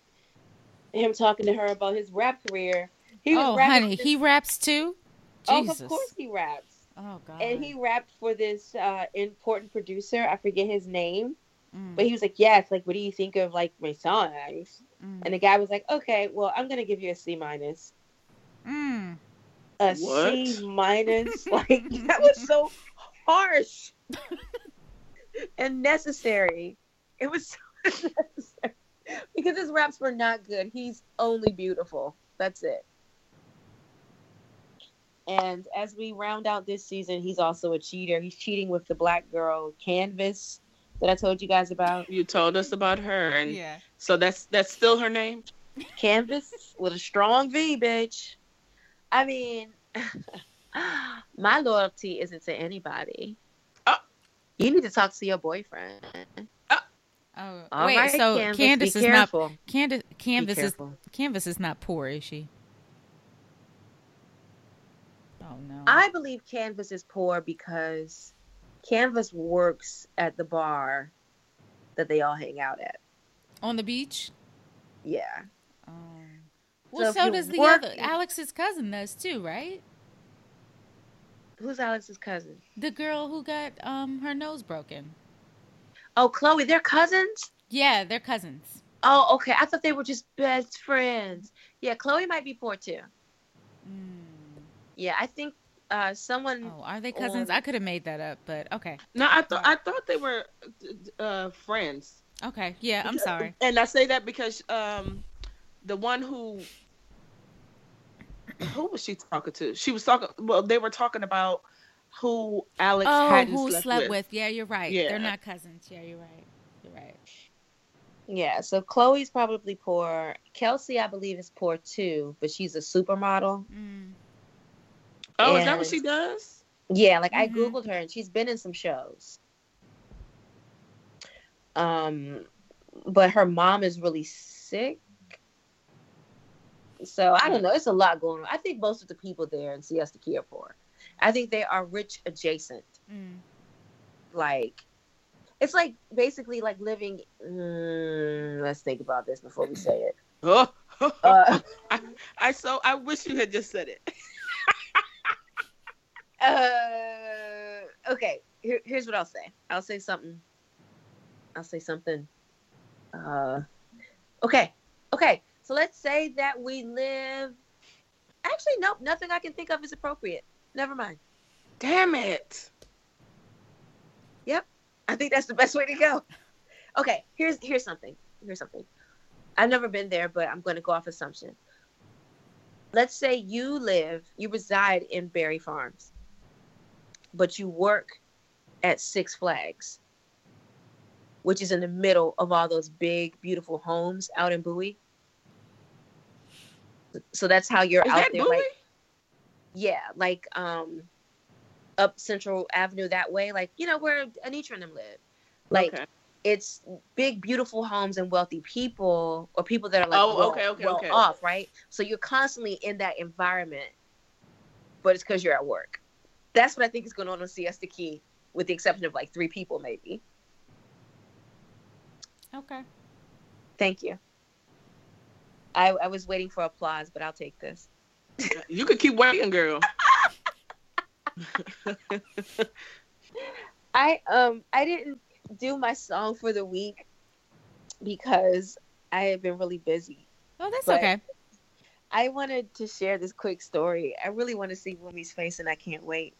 him talking to her about his rap career. He was Oh, rapping honey, for he raps too. Oh, of course he raps. Oh God. And he rapped for this uh, important producer. I forget his name, Mm, but he was like, "Yes, like, what do you think of like my songs?" mm, And the guy was like, "Okay, well, I'm gonna give you a C minus." mm. A What? C minus. [laughs] Like that was so harsh [laughs] and necessary. It was so [laughs] necessary because his raps were not good. He's only beautiful. That's it. And as we round out this season, he's also a cheater. He's cheating with the black girl Canvas that I told you guys about. You told us about her, and Yeah. so that's that's still her name. [laughs] Canvas with a strong V, bitch. I mean, [laughs] my loyalty isn't to anybody. Oh. You need to talk to your boyfriend. Oh, All wait. right, so Canvas, Candace is not. Candace. Canvas is. Canvas is not poor, is she? Oh no. I believe Canvas is poor because Canvas works at the bar that they all hang out at. On the beach. Yeah. Um, well, if so, does the other Alex's cousin does too, right? Who's Alex's cousin? The girl who got um her nose broken. Oh, Chloe, they're cousins? Yeah, they're cousins. Oh, okay. I thought they were just best friends. Yeah, Chloe might be poor too. Mm. Yeah, I think uh someone Oh, are they cousins? on- I could have made that up, but okay. No, I thought I thought they were uh, friends. Okay. Yeah, I'm sorry. And I say that because um, the one who who was she talking to? She was talking. Well, they were talking about who Alex Oh, hadn't who slept, slept with. with. Yeah, you're right. Yeah. They're not cousins. Yeah, you're right. You're right. Yeah, so Chloe's probably poor. Kelsey, I believe, is poor too, but she's a supermodel. Mm. Oh, is that what she does? Yeah, like I Mhm. googled her and she's been in some shows. Um, but her mom is really sick. So I don't know. It's a lot going on. I think most of the people there in Siesta Key are poor. I think they are rich adjacent. Mm. Like, it's like basically like living. Mm, let's think about this before we say it. [laughs] Oh, Uh, [laughs] I, I so I wish you had just said it. [laughs] Uh, okay. Here, here's what I'll say. I'll say something. I'll say something. Uh, okay. Okay. So let's say that we live. Actually, nope. Nothing I can think of is appropriate. Never mind. Damn it! Yep, I think that's the best way to go. Okay. Here's here's something. Here's something. I've never been there, but I'm going to go off assumption. Let's say you live, you reside in Barry Farms, but you work at Six Flags, which is in the middle of all those big, beautiful homes out in Bowie. So that's how you're Is out that there, Bowie? like yeah, like um, up Central Avenue that way, like you know where Anitra and them live, like Okay. it's big, beautiful homes and wealthy people, or people that are like Oh, well, okay, okay, well okay. off, right? So you're constantly in that environment, but it's because you're at work. That's what I think is going on on Siesta Key, with the exception of like three people, maybe. Okay. Thank you. I, I was waiting for applause, but I'll take this. You could keep waiting, girl. [laughs] I um I didn't do my song for the week because I have been really busy. Oh, that's But- okay. I wanted to share this quick story. I really want to see Wumi's face, and I can't wait.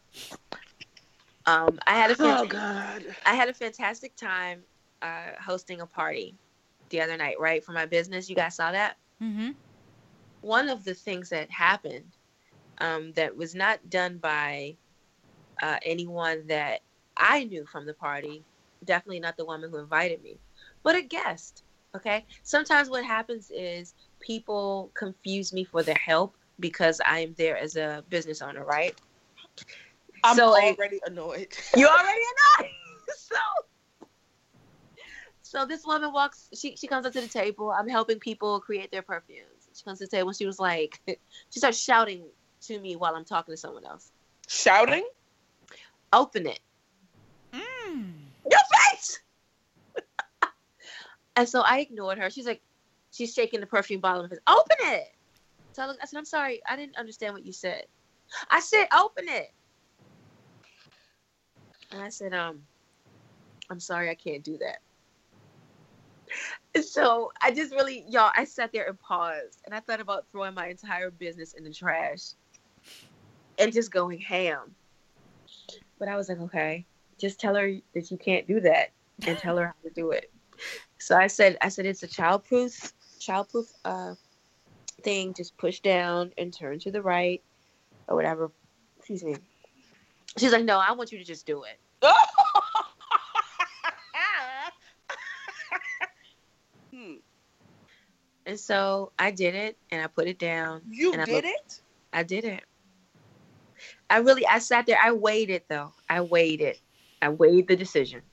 Um, I had a Oh God. I had a fantastic time uh, hosting a party the other night, right, for my business. You guys saw that. Mm-hmm. One of the things that happened um, that was not done by uh, anyone that I knew from the party, definitely not the woman who invited me, but a guest. Okay. Sometimes what happens is people confuse me for their help because I am there as a business owner, right? I'm So, already annoyed. You already annoyed. [laughs] so, so this woman walks. She she comes up to the table. I'm helping people create their perfumes. She comes to the table. She was like, [laughs] she starts shouting to me while I'm talking to someone else. Shouting? Open it. Mm. Your face. [laughs] and so I ignored her. She's like, she's shaking the perfume bottle in her face. Open it. So I, look, I said, I'm sorry. I didn't understand what you said. I said, open it. And I said, um, I'm sorry, I can't do that. So I just really, y'all, I sat there and paused and I thought about throwing my entire business in the trash and just going ham. But I was like, okay, just tell her that you can't do that and tell her how to do it. So I said, I said, it's a childproof, childproof uh, thing. Just push down and turn to the right or whatever. excuse me. She's like, no, I want you to just do it. [laughs] And so I did it and I put it down. You I did looked- it? I did it. I really, I sat there. I weighed it though. I weighed it. I weighed the decision.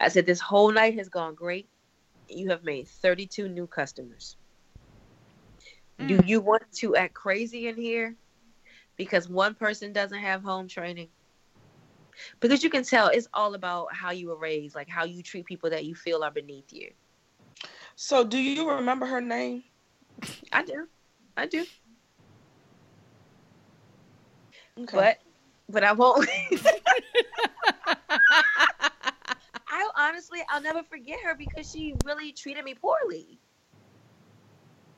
I said, this whole night has gone great. You have made 32 new customers. Do Mm. you want to act crazy in here? Because one person doesn't have home training. Because you can tell it's all about how you were raised, like how you treat people that you feel are beneath you. So, do you remember her name? I do. I do. Okay. But but I won't [laughs] I honestly I'll never forget her because she really treated me poorly.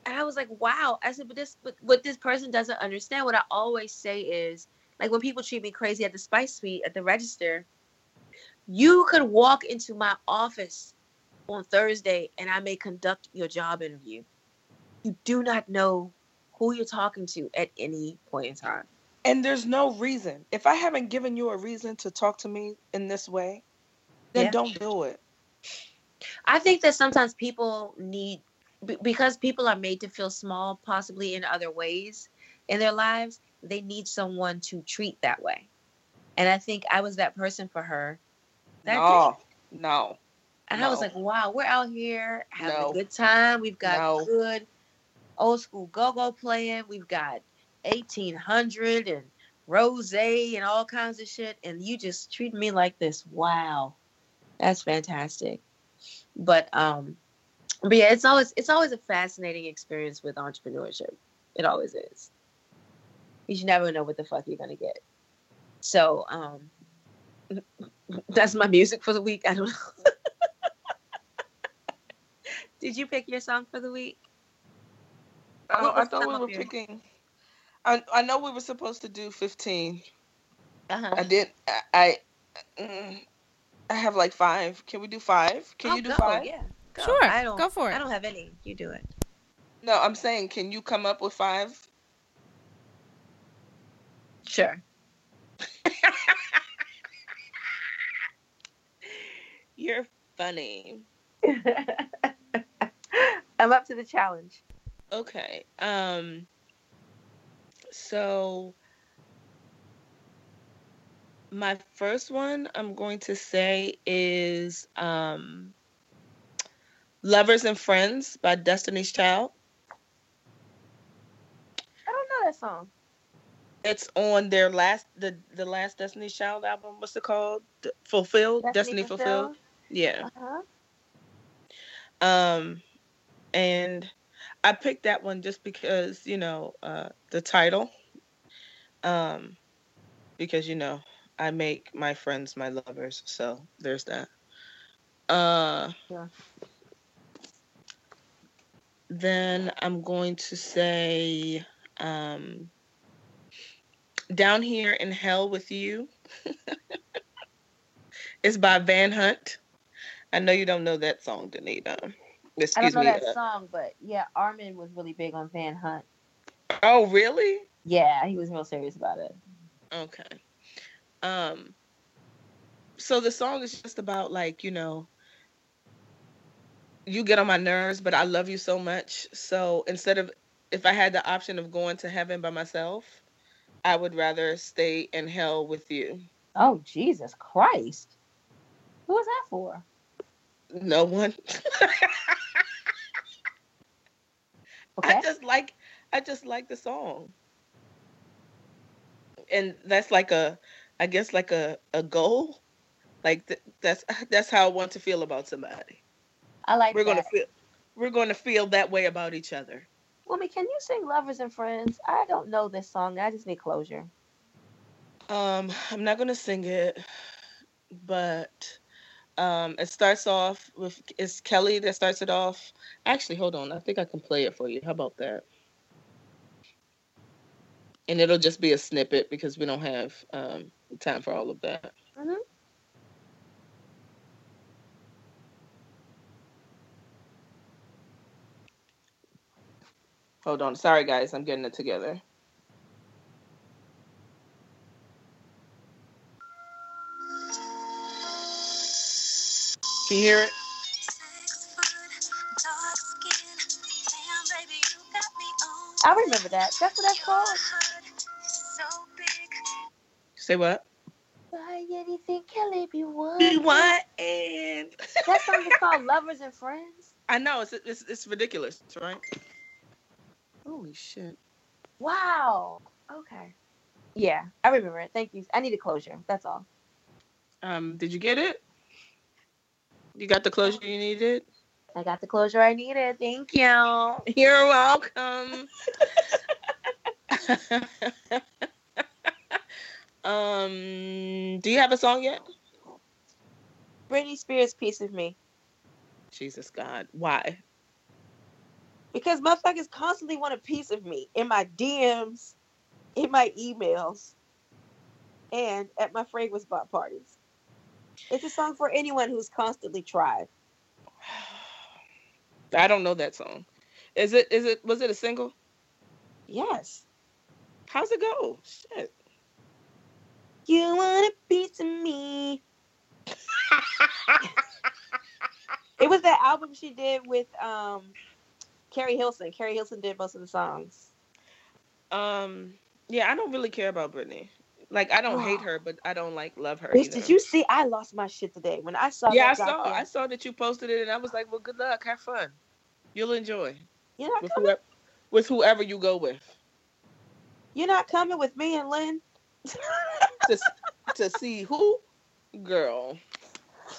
And I was like, wow. I said, but this but what this person doesn't understand, what I always say is like when people treat me crazy at the Spice Suite at the register, you could walk into my office on Thursday and I may conduct your job interview. You do not know who you're talking to at any point in time. and there's no reason. If I haven't given you a reason to talk to me in this way, then Yeah. don't do it. I think that sometimes people need because people are made to feel small, possibly in other ways in their lives. They need someone to treat that way, and I think I was that person for her. That no, day. no. And I was like, "Wow, we're out here having No. a good time. We've got No. good old school go go playing. We've got eighteen hundred and rose and all kinds of shit, and you just treat me like this. Wow, that's fantastic." But um, but yeah, it's always it's always a fascinating experience with entrepreneurship. It always is. You never know what the fuck you're gonna get. So um, [laughs] that's my music for the week. I don't know. [laughs] Did you pick your song for the week? I, I thought we were your- picking. I I know we were supposed to do 15. Uh-huh. I did. I I, mm, I have like five. Can we do five? Can Oh, you do go, five? Yeah. Go. Sure, I don't, go for it. I don't have any. You do it. No, I'm saying, can you come up with five? Sure. [laughs] You're funny. [laughs] I'm up to the challenge. Okay. Um. So my first one I'm going to say is um Lovers and Friends by Destiny's Child. I don't know that song. It's on their last the the last Destiny's Child album. What's it called? D- Fulfilled. Destiny, Fulfilled. Yeah. Uh-huh. Um, and I picked that one just because you know uh, the title. Um, because you know I make my friends my lovers, so there's that. Uh, Yeah. Then I'm going to say, um, "Down Here in Hell with You." [laughs] it's by Van Hunt. I know you don't know that song, Danita. I don't know me. that uh, song, but yeah, Armin was really big on Van Hunt. Oh, really? Yeah, he was real serious about it. Okay. Um so the song is just about like, you know, you get on my nerves, but I love you so much. So instead of if I had the option of going to heaven by myself, I would rather stay in hell with you. Oh Jesus Christ! Who was that for? No one. [laughs] Okay. I just like I just like the song. And that's like a I guess like a a goal. Like th- that's that's how I want to feel about somebody. I like we're that. gonna feel we're gonna feel that way about each other. Woman, can you sing "Lovers and Friends"? I don't know this song. I just need closure. Um, I'm not gonna sing it, but um, it starts off with it's Kelly that starts it off. Actually, hold on, I think I can play it for you. How about that? And it'll just be a snippet because we don't have um, time for all of that. Mhm. Hold on, sorry guys, I'm getting it together. Can you hear it? I remember that. That's what that's called. Say what? Why anything can leave you one? We want and That song is called Lovers and Friends. I know it's it's it's ridiculous, right? Holy shit! Wow. Okay. Yeah, I remember it. Thank you. I need a closure. That's all. Um, did you get it? You got the closure you needed. I got the closure I needed. Thank you. You're welcome. [laughs] [laughs] um, do you have a song yet? Britney Spears' piece of me. Jesus God, why? Because motherfuckers constantly want a piece of me in my DMs, in my emails, and at my fragrance bot parties. It's a song for anyone who's constantly tried. [sighs] I don't know that song. Is it? Is it? Was it a single? Yes. How's it go? Shit. You want a piece of me. [laughs] It was that album she did with um Keri Hilson. Keri Hilson did most of the songs. Um. Yeah, I don't really care about Britney. Like, I don't hate Oh. her, but I don't like love her. Bitch, either. did you see? I lost my shit today when I saw. Yeah, I saw. I saw that you posted it, and I was like, "Well, good luck. Have fun. You'll enjoy You're not with coming. whoever, with whoever you go with You're not coming with me and Lynn. [laughs] to to see who, girl.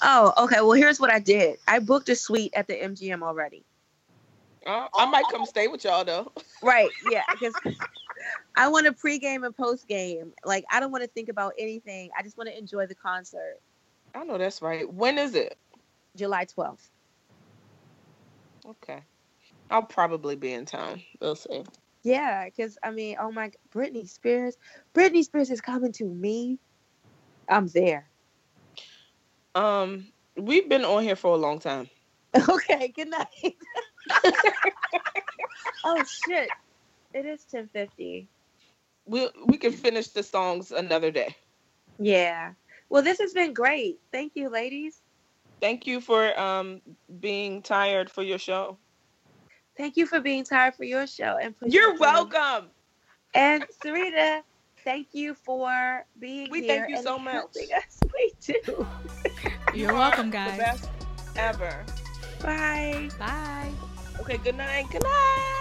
Oh, okay. Well, here's what I did. I booked a suite at the MGM already. Uh, I might come stay with y'all though. [laughs] Right. Yeah. Because I want to pregame and postgame. Like I don't want to think about anything. I just want to enjoy the concert. I know that's right. When is it? July 12th. Okay, I'll probably be in town. We'll see. Yeah, because I mean, oh my, Britney Spears. Britney Spears is coming to me. I'm there. Um, we've been on here for a long time. [laughs] Okay. Good night. [laughs] [laughs] oh shit! It is 10:50. We we can finish the songs another day. Yeah. Well, this has been great. Thank you, ladies. Thank you for um being tired for your show. Thank you for being tired for your show and pushing You're through. welcome. And Sarita, thank you for being We here. thank you and so much. helping us. [laughs] We do. You're You welcome, guys. The best ever. Bye. Bye. Okay, good night. Good night.